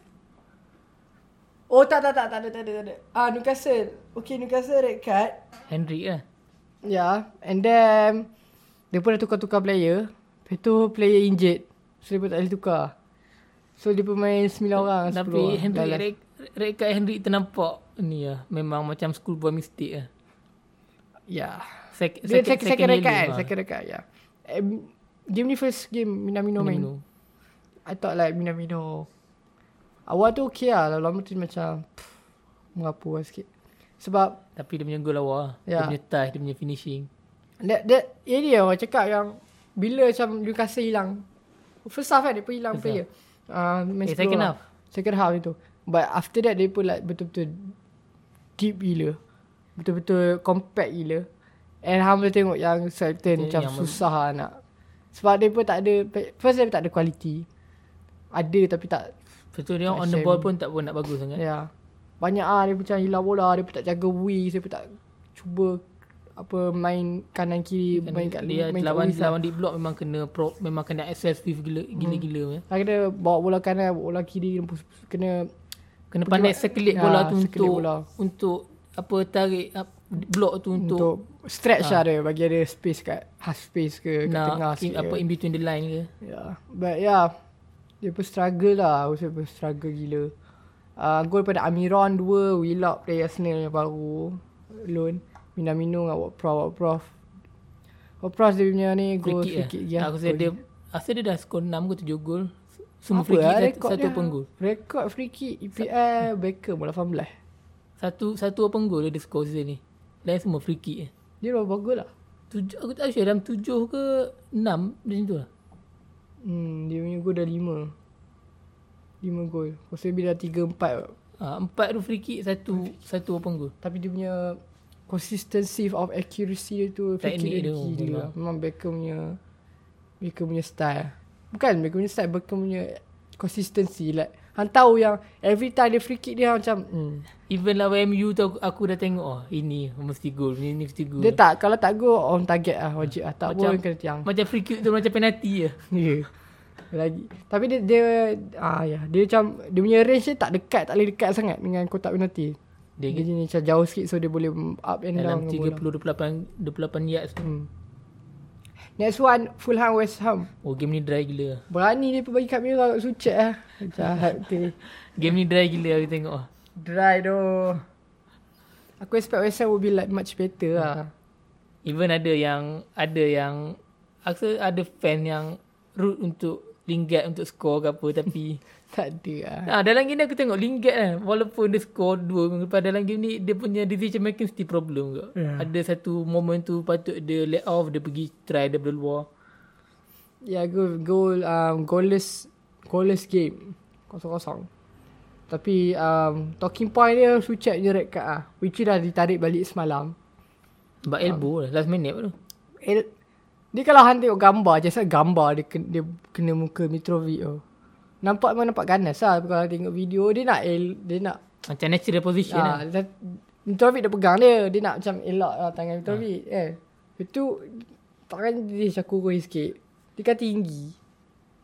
Oh tak tak tak tak ada tak ada tak ada. Ah Newcastle. Okay Newcastle red card. Hendrik lah. Ya, yeah. and then dia pun dah tukar-tukar player. Lepas tu player injured. So dia pun tak boleh tukar. So dia pun main 9 orang. 10 Tapi orang. Red, red card Hendrik ternampak ni lah. Memang macam school boy mistake lah. Ya. Sek, Dia second, second red card kan? ha. Second red card, ya. Um, game ni first game Minamino main. Minamino. I thought like Minamino. Awal tu okay lah. Lama tu macam... Pff, mengapu lah sikit. Sebab Tapi dia punya goal lawa. Ya. Dia punya touch, dia punya finishing. That, that, ini orang cakap yang bila macam Newcastle hilang. First half kan dia pun hilang First player. Uh, main Eh, 10 second half. Second half itu. But after that dia pun like betul-betul deep gila. Betul-betul compact gila. And boleh tengok yang Southampton macam yang susah lah nak. Sebab dia pun tak ada, first dia tak ada quality. Ada tapi tak, Betul dia on the ball pun tak pun nak bagus sangat. ya. Yeah. Banyak ah dia macam hilang bola, dia pun tak jaga wings, dia pun tak cuba apa main kanan kiri, Kan main kat dia main kat lawan lah. lawan deep block memang kena pro, memang kena with gila gila, gila ya. Lah kena bawa bola kanan, bawa bola kiri, kena Kena pandai sekelip Ya, bola tu sekelip untuk bola. untuk apa tarik up, block tu untuk, untuk stretch lah dia bagi ada space kat half space ke kat tengah nak in, sikit apa ke. in between the line ke. Yeah. But yeah. Dia pun struggle lah. Aku pun struggle gila. Uh, gol pada Amiron 2. Willock player Arsenal yang baru. Loan. Minamino dengan Ward Prof. Ward Prof. Prof dia punya ni Free gol kick, free lah. kick. ya. Aku rasa dia rasa dia dah skor 6 ke 7 gol. Semua Apa free kick lah satu, satu open goal. Rekod free kick EPL Beckham 18. Satu satu open goal dia skor season ni. Lain semua free kick. Dia berapa gol lah? Tujuh, aku tak sure dalam 7 ke 6 macam tu lah. Hmm, dia punya gol dah 5. 5 gol. Masa lebih dah 3 4. Ha, empat tu free kick, satu satu open goal. Tapi dia punya consistency of accuracy dia tu Teknik dia gila. memang. Beckham punya Beckham punya style. Bukan Beckham punya style, Beckham punya consistency like hang tahu yang every time dia free kick dia macam hmm. Even lawan MU tu aku, aku dah tengok oh ini mesti gol, ini, ini mesti gol. dia tak kalau tak go on target ah wajib ah tak Macam- pun kena tiang. Macam free kick tu macam penalti je. Ya. Lagi. Tapi dia dia ah ya, dia macam dia punya range dia tak dekat, tak boleh dekat sangat dengan kotak penalti. Dia, Dia, dia macam jauh sikit so dia boleh up and dalam down bola. 30 28 28 yards tu. Hmm. Next one Fulham West Ham. Oh game ni dry gila. Berani dia pun bagi kat merah kat sucet lah. Jahat tu. Game ni dry gila aku tengok ah. Dry doh. Aku expect West Ham will be like much better lah. Even ada yang ada yang aku rasa ada fan yang root untuk Lingard untuk score ke apa tapi Tak ada lah. ah dalam game ni aku tengok Lingard kan walaupun dia score 2 lepas dalam game ni dia punya decision making still problem ke. Ya. Ada satu moment tu patut dia let off dia pergi try daripada luar. Ya, goal, goal, um, goalless, goalless game. Kosong-kosong. Tapi um, talking point dia sucet je red card lah. Which dah ditarik balik semalam. Sebab elbow lah. Last minute tu. El, dia kalau Han tengok gambar je Saya gambar dia, kena, dia kena muka Mitrovic tu Nampak memang nampak ganas lah Kalau tengok video Dia nak el, Dia nak Macam natural position lah. ah, dia, Mitrovic dah pegang dia Dia nak macam elak lah tangan Mitrovic Ah. eh. Itu Tangan dia macam kurus sikit Dia kan tinggi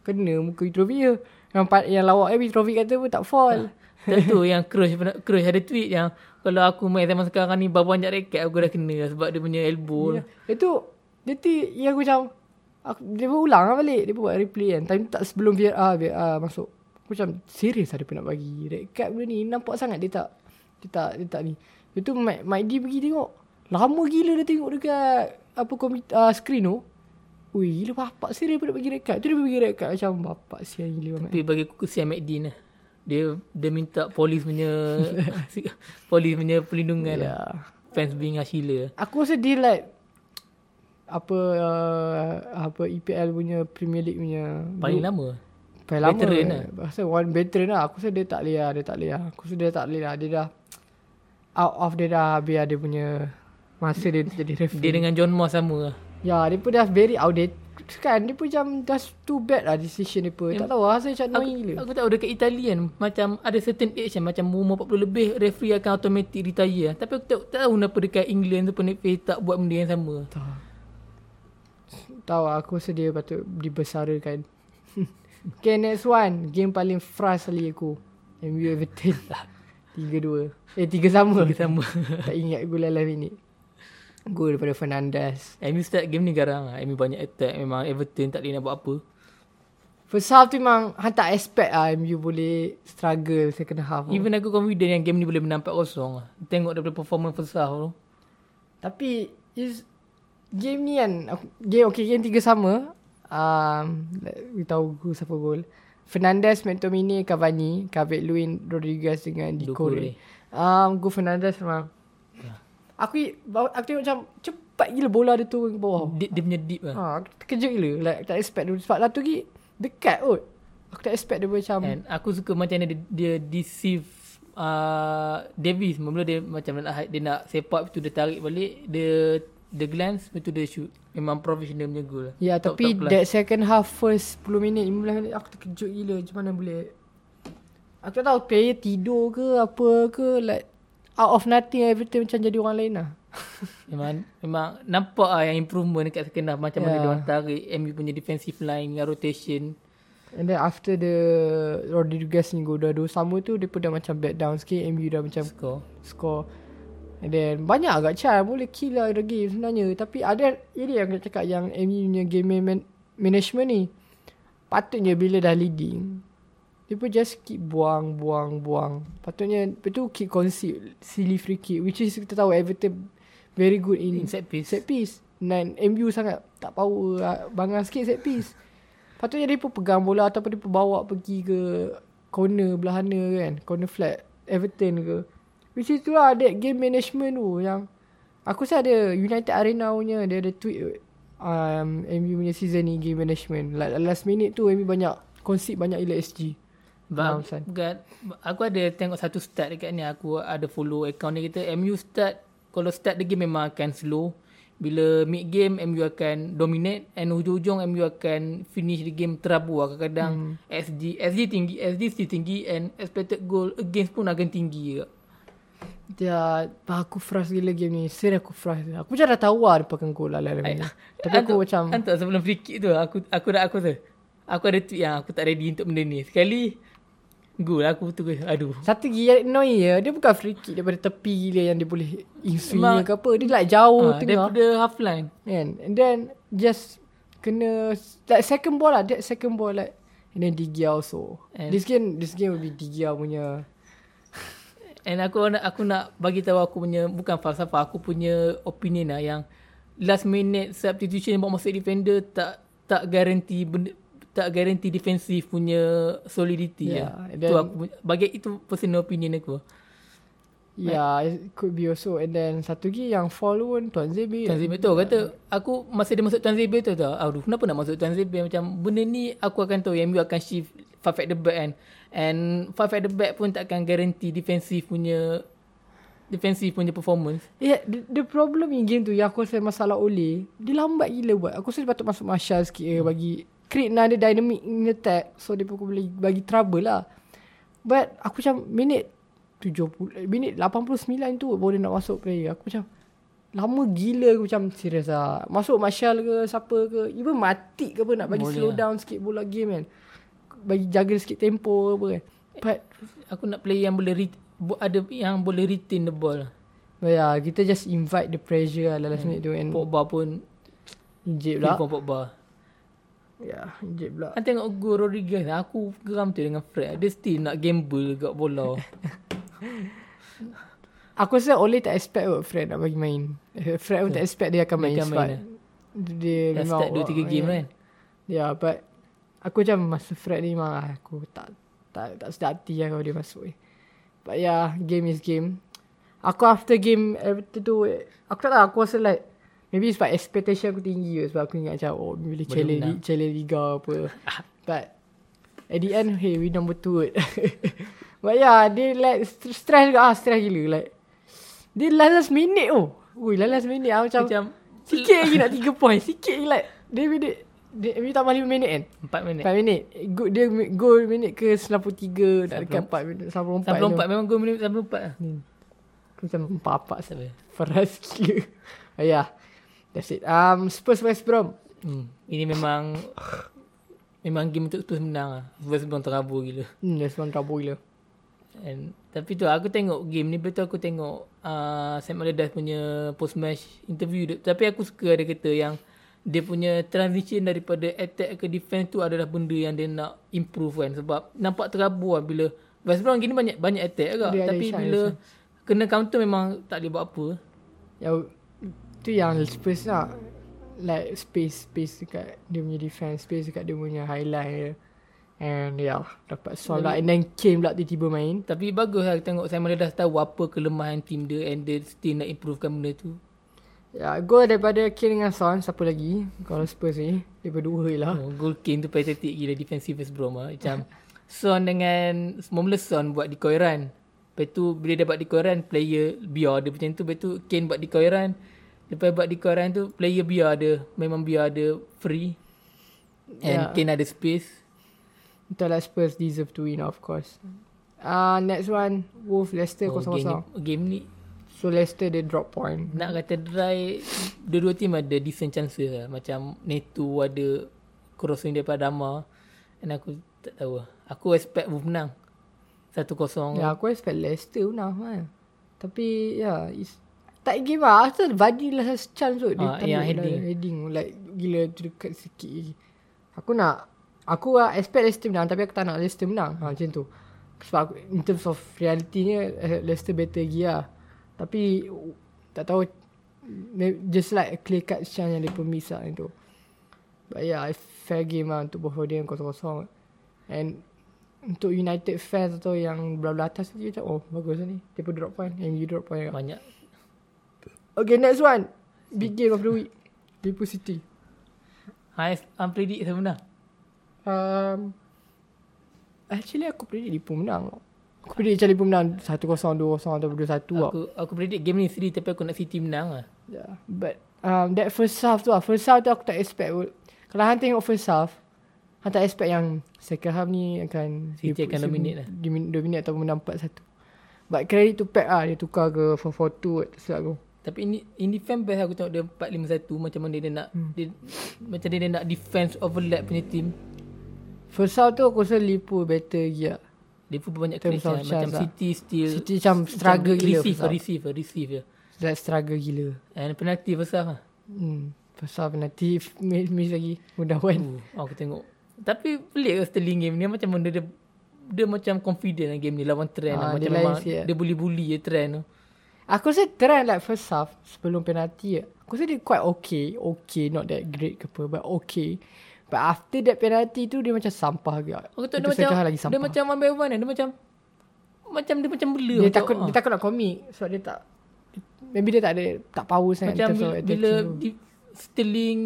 Kena muka Mitrovic je Yang, yang lawak eh Mitrovic kata pun tak fall Tentu yang Crush Crush ada tweet yang kalau aku main zaman sekarang ni bawa banyak raket aku dah kena lah sebab dia punya elbow. Ya. Itu dia tu yang aku macam aku, dia pun ulang lah balik dia buat replay kan time tu tak sebelum VAR VAR masuk aku macam serius lah dia pun nak bagi red card benda ni nampak sangat dia tak dia tak dia tak ni itu Mike, Mike D pergi tengok lama gila dia tengok dekat apa komit, uh, screen tu Ui gila bapak serius pun nak bagi red card tu dia bagi red card macam bapak sial gila Mike. Tapi bagi aku kesian McDean lah. Dia dia minta polis punya polis punya perlindungan Ya. lah. Fans being Ashila. Aku rasa dia like apa uh, apa EPL punya Premier League punya Paling group. lama. Paling lama Veteran Veteran lah. Rasa one veteran lah. Aku rasa dia tak boleh lah Dia tak boleh lah. Aku rasa dia tak boleh lah. Dia dah Out of dia dah Biar dia punya Masa dia jadi referee. Dia dengan John Moss sama lah. Ya dia pun dah very outdated. Kan dia pun macam That's too bad lah Decision dia pun. Tak tahu lah Rasa macam annoying gila. aku tahu dekat Itali kan Macam ada certain age kan Macam umur 40 lebih Referee akan automatic retire Tapi aku tak tak tahu Kenapa dekat England tu Penik tak buat benda yang sama. Tahu Tahu aku rasa dia patut dibesarakan. Okay next one. Game paling frust kali aku. MU Everton. 3-2 Eh 3 sama. Dia sama. Tak ingat gol dalam minit. Gol daripada Fernandes. MU start game ni garang lah. MU banyak attack. Memang Everton tak boleh nak buat apa. First half tu memang Han tak expect lah MU boleh struggle second half. Even aku confident yang game ni boleh menang 4-0 lah. Tengok daripada performance first half tu. Tapi is game ni kan aku, game okay game tiga sama. Um we tahu gol siapa gol. Fernandes, McTominay, Cavani, Calvert Lewin, Rodriguez dengan. Doucouré. Um gol Fernandes memang Aku aku tengok macam cepat gila bola dia turun ke bawah. dia, dia punya deep lah Ha, aku terkejut gila. Like tak expect dulu sebab satu lagi dekat kot. Aku tak expect dia macam And aku suka macam dia, dia deceive uh, Davis Mula dia macam nak dia nak sepak tu dia tarik balik dia dia glance tu dia shoot memang professional punya goal. Ya Top- tapi top class. that second half first 10 minit 15 minit aku terkejut gila macam mana boleh Aku tak tahu player tidur ke apa ke like out of nothing everything macam jadi orang lain lah. memang memang nampak lah yang improvement dekat second half macam mana Yeah. dia orang tarik MU punya defensive line dengan rotation And then after the Rodriguez ni gol dua sama tu dia pun dah macam back down sikit MU dah macam score score And then banyak agak chance boleh kill lah the game sebenarnya. Tapi ada ini yang aku cakap yang MU punya game man- management ni patutnya bila dah leading dia pun just keep buang buang buang. Patutnya betul keep concede silly free kick which is kita tahu Everton very good in, in set piece. set piece. Dan MU sangat tak power ah, bangang sikit set piece. Patutnya dia pun pegang bola ataupun dia pun bawa pergi ke corner belahana kan corner flat Everton ke which is tu lah that game management tu yang aku rasa ada United Arena punya dia ada tweet um, MU punya season ni game management like last minute tu MU banyak concede banyak ila SG bukan, aku ada tengok satu start dekat ni aku ada follow account ni kita MU start kalau start the game memang akan slow bila mid game MU akan dominate and hujung-hujung MU akan finish the game terabu lah. kadang-kadang Hmm. SG SG tinggi SG still tinggi and expected goal against pun akan tinggi juga dia aku frust gila game ni. Serius aku frust aku macam dah tahu lah dia pakai gol lah dalam ni tapi aku Antuk- macam Antuk sebelum free kick tu aku aku dah aku tu. Aku ada tweet yang aku tak ready untuk benda ni. Sekali goal aku tu aduh. Satu yang annoying ya, dia bukan free kick daripada tepi gila yang dia boleh in-swing Memang- ke apa. Dia like jauh ah, tengah. daripada half line. Kan? And then just kena like second ball lah, that second ball like and then Digia also. And- this game this game will be Digia punya And aku nak aku nak bagi tahu aku punya bukan falsafah, aku punya opinion lah yang last minute substitution buat masuk defender tak tak garanti benda, tak garanti defensif punya solidity Yeah, yeah, tu then- aku bagi itu personal opinion aku. Yeah, it could be also. And then satu lagi yang fall pun Tuan Zebe. Tuan Zebe tu kata aku masa dia masuk Tuan Zebe tu tau. Aduh kenapa nak masuk Tuan Zebe macam benda ni aku akan tahu yang MU akan shift five at the back kan. And five at the back pun takkan garanti defensif punya defensive punya performance. Yeah, the, the problem in game tu yang aku rasa masalah Ole, dia lambat gila buat. Aku rasa dia patut masuk Marshall sikit hmm. bagi create another dynamic in attack so dia pun boleh bagi trouble lah. But aku macam minit 70 minit 89 tu baru dia nak masuk player. Aku macam lama gila aku macam serius lah. Masuk Marshall ke siapa ke even mati ke apa nak bagi Boleh slow lah. down sikit bola game kan. Bagi jaga sikit tempo apa kan. But Aku nak play yang boleh re- ada yang boleh retain the ball. but yeah, kita just invite the pressure lah last Hmm. minute tu and Pogba pun Egypt lah. lah. Pogba. Ya, Egypt pula. Kan tengok gol Rodriguez ni, aku geram tu dengan Fred. Dia still nak gamble kat bola. Aku rasa Ole tak expect kot Fred nak bagi main. Fred pun tak expect dia akan Dia main akan sebab main, eh. dia Dah memang start 2-3 game kan. Ya, yeah, but aku macam masa Fred ni memang ah, aku tak tak tak sedap hati lah kalau dia masuk ni. But yeah, game is game. Aku after game Everton tu, eh, aku tak tahu, aku rasa like Maybe sebab expectation aku tinggi kot Sebab aku ingat macam Oh boleh Boleh challenge, menang. challenge Liga apa But At the end Hey we number two But yeah Dia like st- Stress juga ah, Stress gila Like Dia last minute oh Ui last minute ah, macam, Macam Sikit lagi nak 3 point Sikit lagi like Dia minit Dia minit tambah 5 minit kan 4 minit. 4 minit Good Dia goal minit ke 93 Nak dekat 4 minit 94 94 tu. memang gol minit 94 lah. Hmm. Aku macam empat-empat Sabar. Peras gila yeah That's it um, Spurs West Brom Hmm. Ini memang memang game untuk Spurs menang lah. Spurs memang terabur gila. Hmm That's one trouble gila And, tapi tu aku tengok game ni betul aku tengok uh, Sam Allardyce punya post match interview dia. Tapi aku suka ada kata yang dia punya transition daripada attack ke defense tu adalah benda yang dia nak improve kan. Sebab nampak terabur lah bila West Brom gini banyak banyak attack agak Dia tapi chance, bila kena counter memang tak boleh buat apa. Yang Tu yang Spurs nak Like space Space dekat Dia punya defense Space dekat dia punya highline dia. And yeah Dapat solve lah. And then Kane pula tiba-tiba main. Tapi bagus lah tengok Sam Allardyce tahu apa kelemahan team dia and dia still nak improvekan benda tu. Ya, gol daripada Kane dengan Son Siapa lagi Kalau Spurs ni Daripada dua je lah Oh, goal Kane tu pathetic gila defensive West Brom lah. Macam Son dengan Mula Son buat decoy run. Lepas tu bila dia buat decoy run player biar dia macam tu. Lepas tu Kane buat decoy run. Lepas buat decoy run tu player biar dia. Memang biar dia free. And Yeah. Kane ada space. Betul lah Spurs deserve to win of course Ah uh, Next one Wolf Leicester Oh, kosong game, kosong ni, game ni So Leicester dia drop point nak kata dry dua-dua team ada decent chances lah. Macam Neto ada crossing daripada Dama. And aku tak tahu lah. Aku expect Wolf menang. 1-0. Ya aku expect Leicester menang kan Tapi ya yeah, Tak game lah Asal Vardy last chance tu Dia Ah, yang lah, heading. heading Like gila tu dekat sikit lagi Aku nak Aku lah expect Leicester menang Tapi aku tak nak Leicester menang ha, Macam tu Sebab aku, in terms of realitinya eh, Leicester better lagi lah Tapi Tak tahu Just like a clear cut chance yang dia pun miss lah itu But yeah Fair game lah Untuk both of them kosong-kosong And untuk United fans atau yang belah-belah atas tu macam oh bagus lah ni. Dia pun drop point. MU drop point. Banyak. Okay next one. Big game of the week. Liverpool City. Highest unpredict siapa menang? Um, actually aku predict Liverpool menang. Aku predict macam Liverpool menang 1-0, 2-0 atau 2-1 tau. Aku aku predict game ni sendiri tapi aku nak City menang lah. Yeah. But um, that first half tu lah. First half tu aku tak expect pun. Kalau Han tengok first half, Han tak expect yang second half ni akan City akan dominate lah. Dominate, dominate atau menang 4-1. But credit to Pep lah. Dia tukar ke 4-4-2 tak silap aku. Tapi ini in defense best aku tengok dia 4-5-1 macam mana dia nak hmm. dia, macam dia nak defense overlap punya team. First half tu aku rasa Liverpool better lagi lah. Liverpool banyak of macam lah. City still City macam struggle macam gila receive half. receive receive je. Like struggle gila. And penalty half lah. Hmm. Half nanti miss, miss lagi. Mudah kan. Uh, aku tengok. Tapi pelik ke Sterling game ni macam mana dia dia macam confident lah game ni lawan trend Ah, lah. dia Macam lain memang sikit, dia bully-bully je trend tu. Aku rasa trend like first half sebelum penalti Aku rasa dia quite okay. Okay, not that great ke apa. But okay. But after that penalty tu dia macam sampah agak. Aku tu dia macam lagi dia sampah. macam ambil one kan. Dia macam macam dia macam bela dia macam, takut ah. dia takut nak commit sebab dia tak maybe dia tak ada tak power sangat Macam bila, attacking bila di, Sterling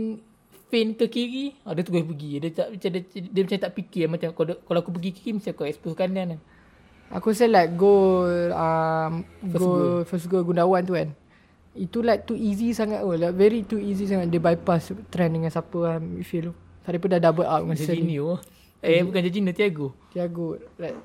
feint ke kiri, ah, dia terus pergi. Dia tak macam dia, dia macam tak fikir macam kalau kalau aku pergi kiri mesti aku expose kanan kan. Aku rasa like goal um, First goal, first goal Gundawan tu kan. Itu like too easy sangat oh. Like very too easy sangat dia bypass trend dengan siapa kan midfield tu. Tadi pun dah double up dengan Sterling. Jorginho. Eh bukan Jorginho, Thiago. Thiago like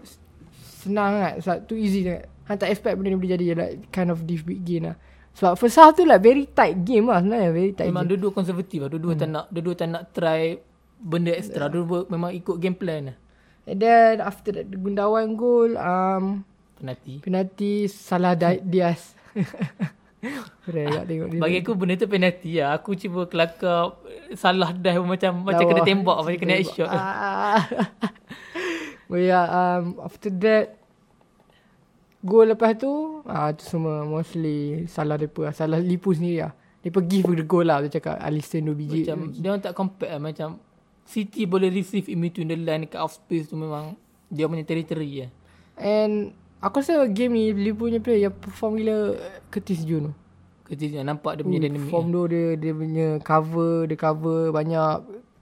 senang sangat. Sebab too easy sangat. Han tak expect benda ni boleh jadi like kind of this big game lah. Sebab first half tu like very tight game lah sebenarnya. Very tight Memang game. dua-dua konservatif lah. Dua-dua tak nak dua-dua tak nak try benda extra. Dua-dua memang ikut game plan lah. And then after that Gundawan goal um, Penalti. penalti salah Di- Diaz. Tak tengok dia. Bagi aku benda tu penalti lah. Aku cuba kelakar salah dah macam macam Lawa. kena tembak macam kena headshot. Ah. But yeah, um, after that Goal lepas tu ah tu semua mostly salah depa lah. Salah Lipu sendiri lah. Depa give the goal lah. Dia cakap Alisson 2 biji. Macam dia orang tak compare lah. Macam City boleh receive in between the line dekat off space tu memang dia punya territory lah. And aku rasa game ni Liverpool punya player yang perform gila Curtis Jones tu. Ketika nampak dia punya Uh, dynamic. Form tu dia dia punya cover, dia cover banyak.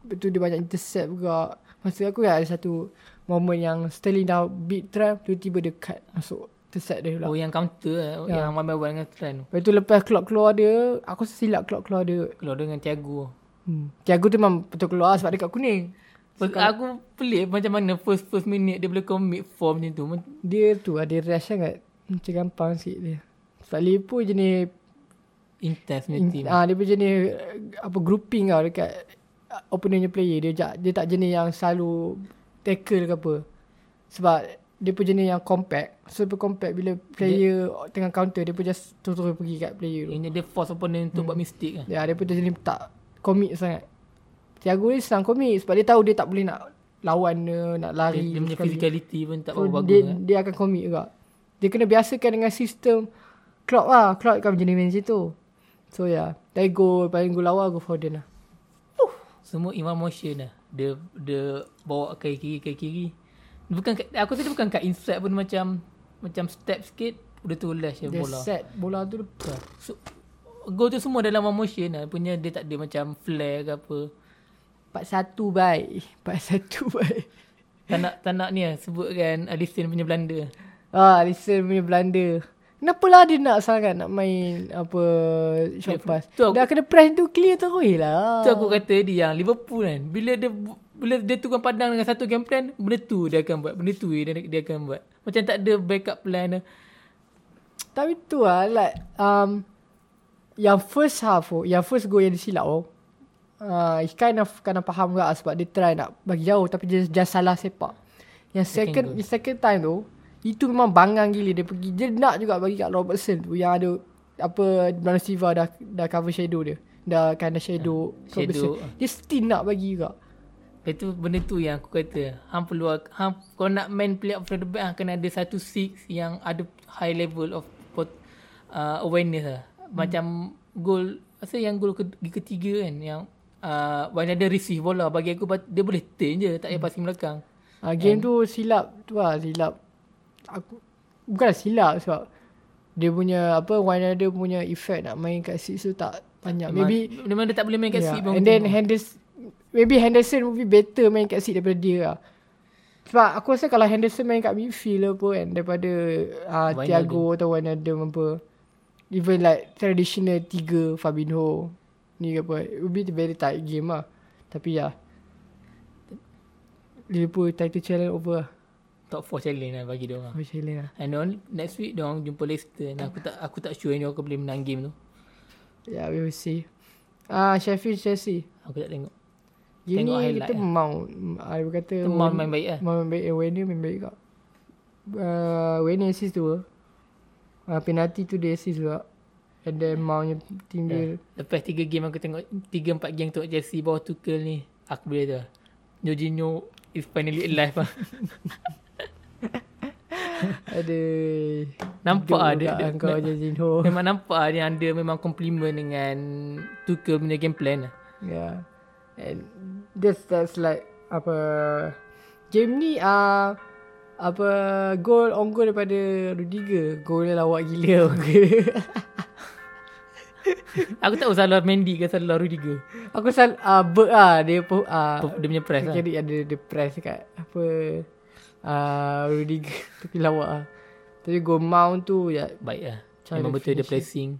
Betul dia banyak intercept juga. Masa aku kan ada satu moment yang Sterling dah beat trap, tiba-tiba dia cut masuk intercept dia pula. Oh yang counter lah. Ya. Yang one by one dengan trend tu. Lepas tu lepas Klopp keluar dia, aku silap Klopp keluar dia. Keluar dengan Thiago. Hmm. Thiago tu memang betul keluar sebab dia kat kuning. So, aku pelik macam mana first first minute dia boleh commit form macam tu. Dia tu ada rush sangat. Macam gampang sikit dia. Sebab Liverpool jenis Intense punya In, team. ah, dia punya jenis uh, apa grouping tau dekat uh, opponent punya player. Dia ja- dia tak jenis yang selalu tackle ke apa. Sebab dia pun jenis yang compact. Super compact bila player dia, tengah counter dia pun just terus pergi kat player tu. Dia force opponent untuk buat mistake lah. Ya, dia pun jenis tak commit sangat. Thiago ni senang commit sebab dia tahu dia tak boleh nak lawan dia, nak Dia, lari. dia punya sekali. physicality pun tak So, bagus dia, lah. dia akan commit juga. Dia kena biasakan dengan sistem Klopp lah. Klopp kan jenis main situ. So ya, yeah. dari gol, paling gol awal gol Foden lah. Semua in one motion lah. Dia dia bawa kaki kiri kaki kiri. Bukan aku dia bukan kat inside pun macam macam step sikit udah tu lash Dia bola. set bola tu depan. So, gol tu semua dalam one motion lah. Punya dia tak ada macam flare ke apa. 4-1 baik. 4-1 baik. Tak nak, tak nak ni lah sebutkan Alisson punya Belanda. Ah, Alisson punya Belanda. Kenapa lah dia nak sangat nak main apa short pass. tu aku- Dah kena press tu clear terus lah. Tu aku kata dia yang Liverpool kan. Bila dia bila dia tukar pandang dengan satu game plan, benda tu dia akan buat. Benda tu dia, dia akan buat. Macam tak ada backup plan. Tapi tu lah like um, yang first half yang first goal yang disilap tu, uh, kind of kena faham juga sebab dia try nak bagi jauh tapi dia just salah sepak. Yang Second second goal. second, time tu, itu memang bangang gila dia pergi. Dia nak juga bagi kat Robertson tu yang ada apa Bruno Silva dah dah cover shadow dia. Dah kind of shadow, Robertson. shadow. Dia still nak bagi juga. Itu benda tu yang aku kata. Hang perlu hang kau nak main play up from the back hang kena ada satu six yang ada high level of pot, uh, awareness lah. Macam gol rasa yang gol ke, ketiga kan yang uh, Wijnaldum receive bola bagi aku dia boleh turn je tak payah passing belakang. Uh, game tu silap tu lah silap. Aku bukan silap sebab dia punya apa Wijnaldum punya effect nak main kat six tu tak banyak. Memang, Maybe memang dia tak boleh main kat yeah. seat pun. and then Henderson maybe Henderson will be better main kat seat daripada dia lah. Sebab aku rasa kalau Henderson main kat midfield apa kan daripada uh. Thiago atau Wijnaldum apa even like traditional tiga Fabinho ni ke apa it will be very tight game lah. Tapi ya Liverpool title challenge over lah. top 4 challenge lah bagi dia orang. Over challenge lah. And on next week dia orang jumpa Leicester. Dan aku tak aku tak sure dia orang boleh menang game tu. Yeah, we will see. Ah, Sheffield Chelsea. Aku tak tengok. Game Tengok ni kita lah. mau. Ah, dia kata Tu Mount main baik lah. Mau main baik. Eh, Werner main baik kak. Uh, Werner assist tu. Uh, penalti tu dia assist juga. And then Mount punya team dia. Lepas 3 game aku tengok 3 4 game tengok Chelsea bawah Tuchel ni. Aku boleh tu. Jorginho is finally alive lah. Aduh. Nampak Hidup ah dia, dia, Kau dia Jorginho. memang nampak ah dia ada memang compliment dengan Tuchel punya game plan lah. Yeah. And that's that's like apa game ni ah uh, apa gol on goal daripada Rudiger. Gol dia lawak gila. Aku tak tahu salah Mendy ke salah Rudiger. Aku sal ah uh, ber ah dia pun ah Dia punya press lah. Jadi ada dia press kat apa uh, Rudiger Tapi lawak lah Tapi go mount tu ya Baik lah. Cara Memang betul dia pressing.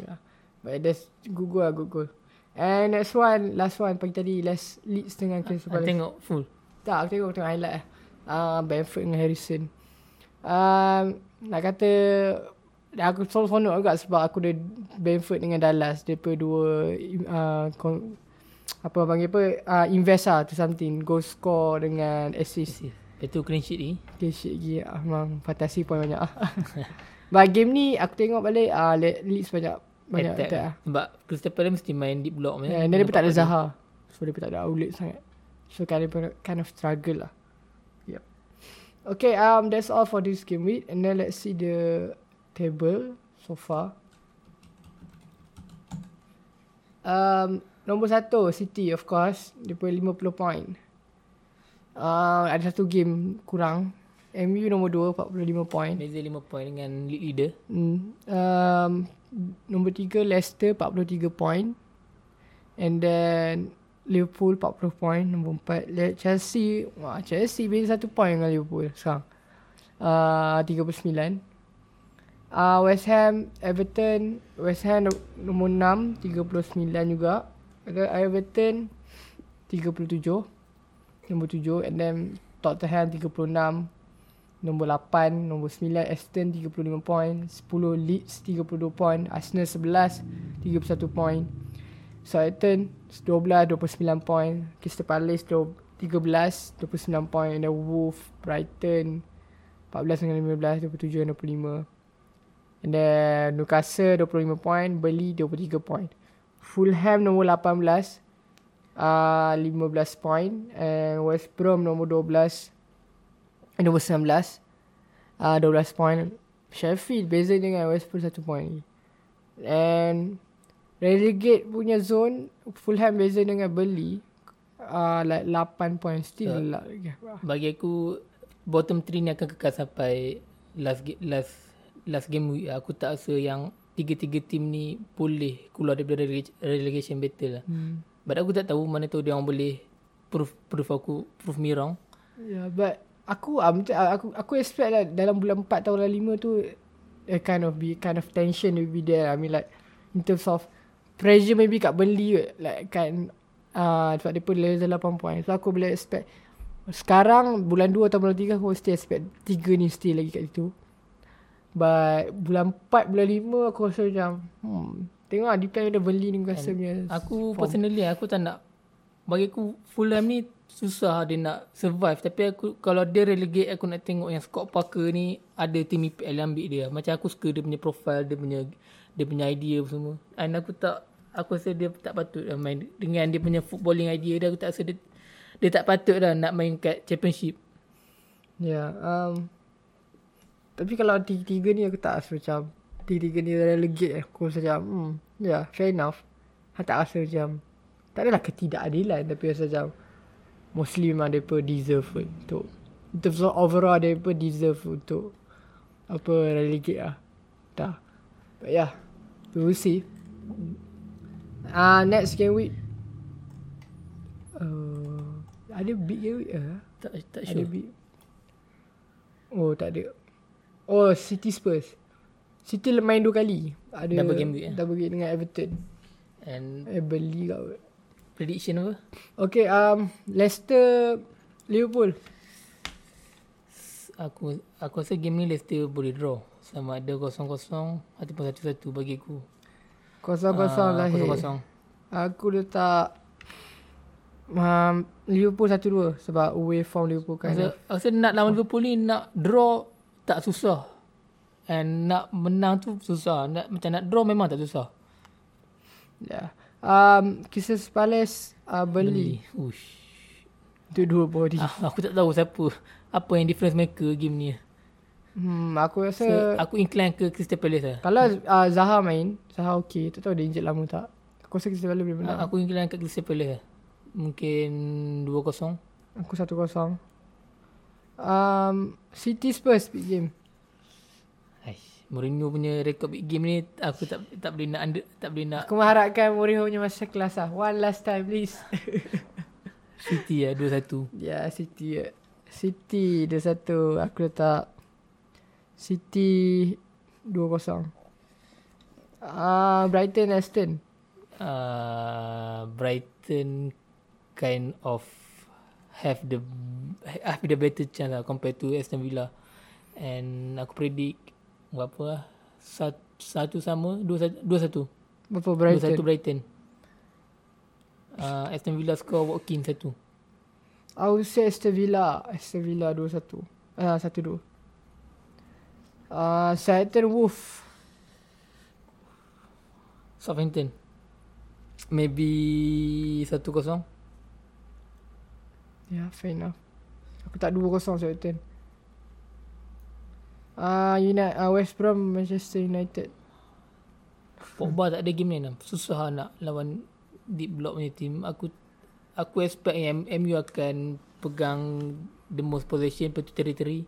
yeah. But that's good goal lah good goal And next one Last one pagi tadi Last Leeds dengan Crystal Aku Palace tengok full. Tak aku tengok tengok highlight lah uh, Bamford dengan Harrison um, Nak kata Aku selalu seronok juga sebab aku ada Bamford dengan Dallas. Mereka dua uh, kon, Apa panggil apa uh, Invest lah to something. Goal score dengan assist. Lepas tu clean sheet ni. Okay shit lagi. Ah, Memang fantasi point banyak. But game ni aku tengok balik uh, Leeds banyak Banyak attack. attack, lah. Sebab Crystal Palace mesti main deep block. Yeah, then dia pun tak ada Zaha. So dia pun tak ada outlet sangat. So kind of, kind of struggle lah. Yep Okay um that's all for this game week. And then let's see the table so far Um Nombor satu City of course Dia pun 50 point uh, Ada satu game kurang MU nombor 2 45 point Beza 5 point dengan league leader. Hmm. Um, nombor 3 Leicester 43 point. And then Liverpool 40 point. Nombor 4 Le- Chelsea. Wah, Chelsea beza 1 point dengan Liverpool sekarang. Uh, 39. Uh, West Ham, Everton. West Ham no- nombor 6 39 juga. Ada Everton 37. Nombor 7 and then Tottenham 36. Nombor 8, nombor 9 Aston 35 point, 10 Leeds 32 point, Arsenal 11 31 point. Southampton 12 29 point, Crystal Palace 13 29 point and then Wolf, Brighton 14 dengan 15 27 dan 25. And then Newcastle 25 point, Burnley 23 point. Fulham nombor 18 uh, 15 point and West Brom nombor 12 eh, nombor 19 uh, 12 point. Sheffield beza dengan West Brom 1 point. And relegate punya zone Fulham beza dengan Burnley uh, like 8 point still So, lah. Bagi aku bottom 3 ni akan kekal sampai last last last game week. Aku tak rasa yang tiga-tiga tim ni boleh keluar daripada releg- relegation battle lah. Hmm. But aku tak tahu mana tahu dia orang boleh proof proof aku proof me wrong. Yeah, but aku ah, aku aku expect lah dalam bulan 4 tahun 5 tu a kind of be kind of tension will be there. I mean like in terms of pressure maybe kat Burnley kot. like kan uh, sebab dia pun level 8 point. So aku boleh expect sekarang bulan 2 atau bulan 3 aku still expect 3 ni still lagi kat situ. But bulan 4 bulan 5 aku rasa macam hmm tengok lah depend pada Burnley ni aku rasa punya Aku personally aku tak nak bagi aku Fulham ni susah dia nak survive tapi aku kalau dia relegate aku nak tengok yang Scott Parker ni ada tim EPL ambil dia. Macam aku suka dia punya profile, dia punya dia punya idea semua. And aku tak aku rasa dia tak patut lah main dengan dia punya footballing idea dia aku tak rasa dia dia tak patut lah nak main kat championship. Ya, yeah, um, tapi kalau tiga-tiga ni aku tak rasa macam tiga-tiga ni relegate aku rasa macam hmm, ya yeah, fair enough. Aku tak rasa macam tak adalah ketidakadilan tapi rasa macam mostly memang mereka deserve untuk in terms of overall mereka deserve untuk apa relegate lah. Dah. But yeah, we will see. Ah uh, next game week. Uh, ada big game week uh, Tak tak ada sure. big. Oh tak ada. Oh City Spurs. City main dua kali. Ada Double game week, eh? Double game dengan Everton. And Eh beli kat. prediction apa? Okay um Leicester Liverpool. Aku aku rasa game ni Leicester boleh draw. Sama ada 0-0 ataupun 1-1 bagi aku. Kosong-kosong Ah, lahir. 0-0. Aku letak um, Liverpool 1-2 sebab away from Liverpool kan. Rasa, rasa nak lawan Liverpool ni nak draw tak susah. And nak menang tu susah. Nak, macam nak draw memang tak susah. Yeah. Um, Crystal Palace uh, Burnley. Ush. Itu dua body. Ah, aku tak tahu siapa. Apa yang difference maker game ni. Hmm, aku rasa So, aku incline ke Crystal Palace lah. kalau uh, Zaha main, Zaha okey. Tak tahu dia injet lama tak. Aku rasa Crystal Palace boleh menang. Aku incline ke Crystal Palace lah. Mungkin 2-0. Aku 1-0. Um, City Spurs big game. Aish, Mourinho punya rekod big game ni aku tak tak boleh nak under, tak boleh nak Aku mengharapkan Mourinho punya masa kelas lah. One last time please. City lah 2-1. ya, yeah, City. Yeah. City dia satu. Aku letak City 2-0. Ah, Brighton Aston. Uh, Brighton kind of have the have the better chance lah compared to Aston Villa. And aku predict berapa lah? Satu, satu sama, dua satu, dua satu. Berapa Dua Brighton? satu Brighton. Uh, Aston Villa score Watkins satu. I would say Aston Villa. Aston Villa 2-1. Ah, 1-2. Ah, Southampton Wolf. Southampton. Maybe satu kosong. Yeah, fair enough. Aku tak 2-0 Southampton. Ah, United, ah, West Brom, Manchester United. Pogba tak ada game ni lah. Susah nak lawan deep block punya team. Aku aku expect yang MU akan pegang the most possession per territory.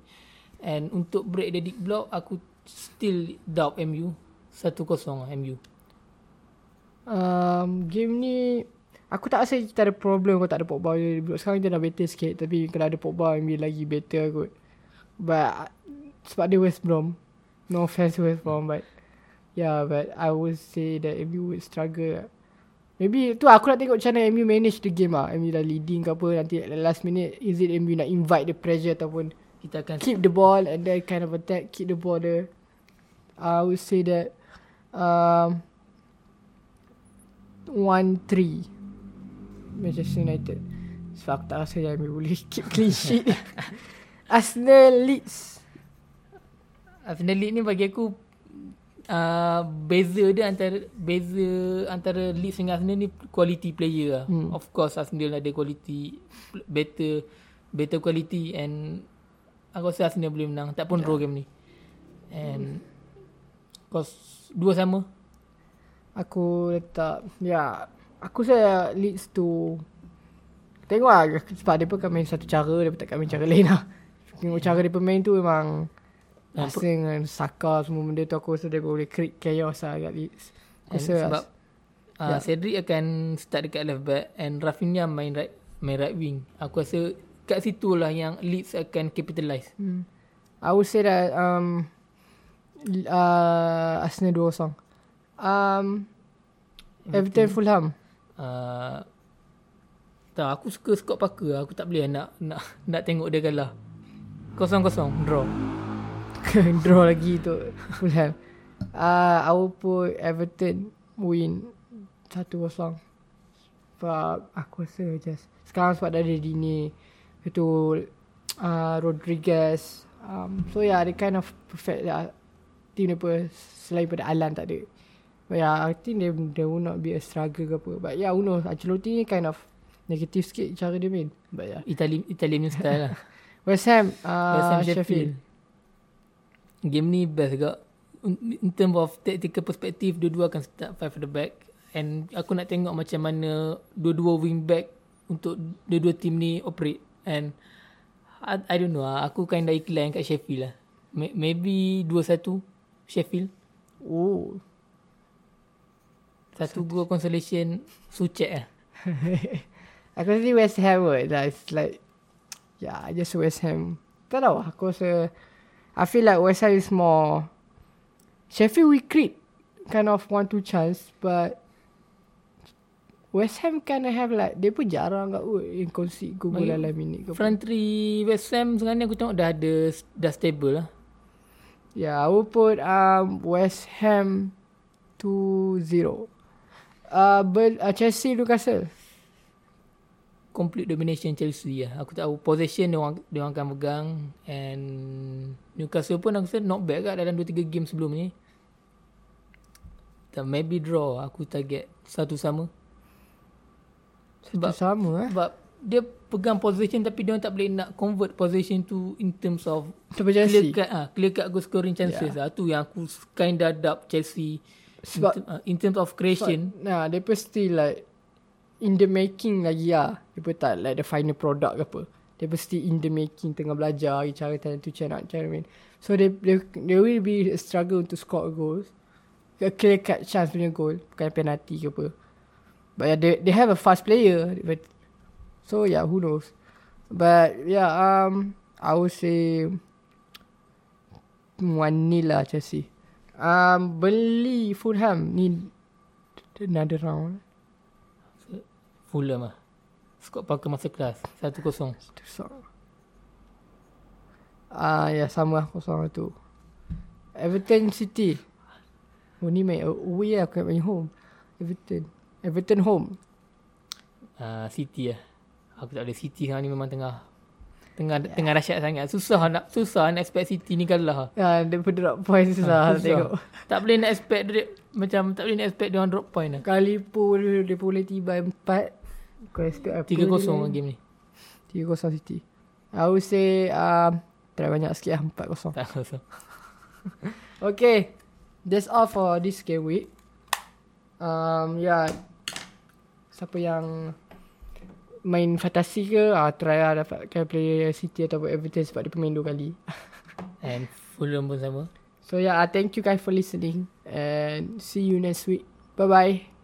And untuk break the deep block, aku still doubt MU. 1-0 lah MU. Um, game ni Aku tak rasa kita ada problem kalau tak ada Pogba Sekarang kita dah better sikit. Tapi kalau ada Pogba Maybe lagi better kot. But Sebab dia West Brom. No offense West Brom But Yeah but I would say that MU would struggle. Maybe tu aku nak tengok macam mana MU manage the game lah. MU dah leading ke apa Nanti at the last minute Is it MU nak invite the pressure Ataupun Kita akan keep the ball and then kind of attack, keep the ball there. I would say that um, one three Manchester United. Sebab aku tak rasa yang boleh keep clean sheet. Arsenal Leeds. Arsenal League ni bagi aku uh, beza dia antara beza antara Leeds dengan Arsenal ni quality player lah. Hmm. Of course Arsenal ada quality better better quality and aku rasa Arsenal boleh menang tak pun draw game ni. And cause dua sama. Aku letak Ya Aku saya Leeds tu Tengok lah Sebab dia pun kan main satu cara Dia pun takkan main cara lain lah. Tengok cara dia pemain tu memang Ah, Rasa dengan Saka semua benda tu Aku rasa dia boleh create chaos lah kat Leeds Aku rasa sebab uh, Ya. Cedric akan start dekat left back and Rafinha main right main right wing. Aku rasa kat situ lah yang Leeds akan capitalise. hmm, I would say that um, uh, Arsenal 2-0 um, Everton Fulham Uh, tak, aku suka Scott Parker. Aku tak boleh nak nak nak tengok dia kalah. Kosong-kosong, draw. Draw lagi tu Fulham uh, I will Everton Win 1-0 Sebab Aku rasa just Sekarang sebab dah ada Dini Itu uh, Rodriguez um, So yeah They kind of perfect lah Team dia pun Selain pada Alan tak ada But yeah I think they, they will not be a struggle ke apa But yeah who knows Ancelotti ni kind of Negative sikit cara dia main But yeah Italian Italian style lah. West Ham uh, West Ham Sheffield. Sheffield. Game ni best juga. In in term of tactical perspective, dua-dua akan start five at the back. And aku nak tengok macam mana dua-dua wing back untuk dua-dua team ni operate. And I, I don't know lah. Aku kinda iklan kat Sheffield lah. May- Maybe 2-1 Sheffield. Oh Satu gol consolation Sucek lah. Aku rasa West Ham kot lah. It's like Yeah just West Ham Tak tahu Aku rasa I feel like West Ham is more Sheffield we create Kind of one two chance But West Ham kind of have like Dia pun jarang kat kot Yang concede gol Bagi- dalam minit ke. Front three West Ham sekarang ni aku tengok dah ada dah stable lah. Yeah I will put um, West Ham 2-0 uh, but, uh, Chelsea Newcastle complete domination Chelsea lah. Aku tahu possession dia orang dia orang akan pegang and Newcastle pun aku rasa not bad kat dalam 2 3 game sebelum ni. Tak maybe draw aku target satu sama. Sebab Sebab sama eh sebab dia pegang possession tapi dia orang tak boleh nak convert possession tu in terms of Sebab clear Chelsea cut ah clear cut goal scoring chances yeah. lah. Tu yang aku kind of doubt Chelsea Sebab- in, ah, in terms of creation. Nah, pun still like in the making lagi lah. Pun tak like the final product ke apa. Pun still in the making tengah belajar cara tanya tu cara nak cara main. So they, they, they will be a struggle to score goals. A clear cut chance punya goal. Bukan penalty ke apa. But yeah, they, they have a fast player. But, so yeah, who knows. But yeah, um, I would say one nil lah Chelsea. Um, beli Fulham ni another round. Fulham lah. Scott Parker masa kelas. 1-0. Itu so. Ah, ya sama lah kosong tu. Everton City. Oh ni main away lah, nak main home. Everton. Everton home. Uh, City lah. Aku tak boleh City sekarang ni memang tengah tengah yeah. tengah dahsyat sangat. Susah nak susah nak expect City ni kalah. Ya, daripada drop point susah, Ha, susah. tengok. Tak boleh nak expect dia macam tak boleh nak expect dia orang drop point lah. Kali pun dia boleh tiba empat. Kau expect apa? 3-0 je lah game ni. 3-0 City. I would say um, try banyak sikit lah 4-0. Tak kosong. Okay. That's all for this game week. Um, yeah. Siapa yang main fantasi ke, ah, try lah dapatkan player City ataupun Everton sebab dia pemain dua kali. And Fulham pun sama. so yeah, uh, thank you guys for listening and see you next week. Bye bye.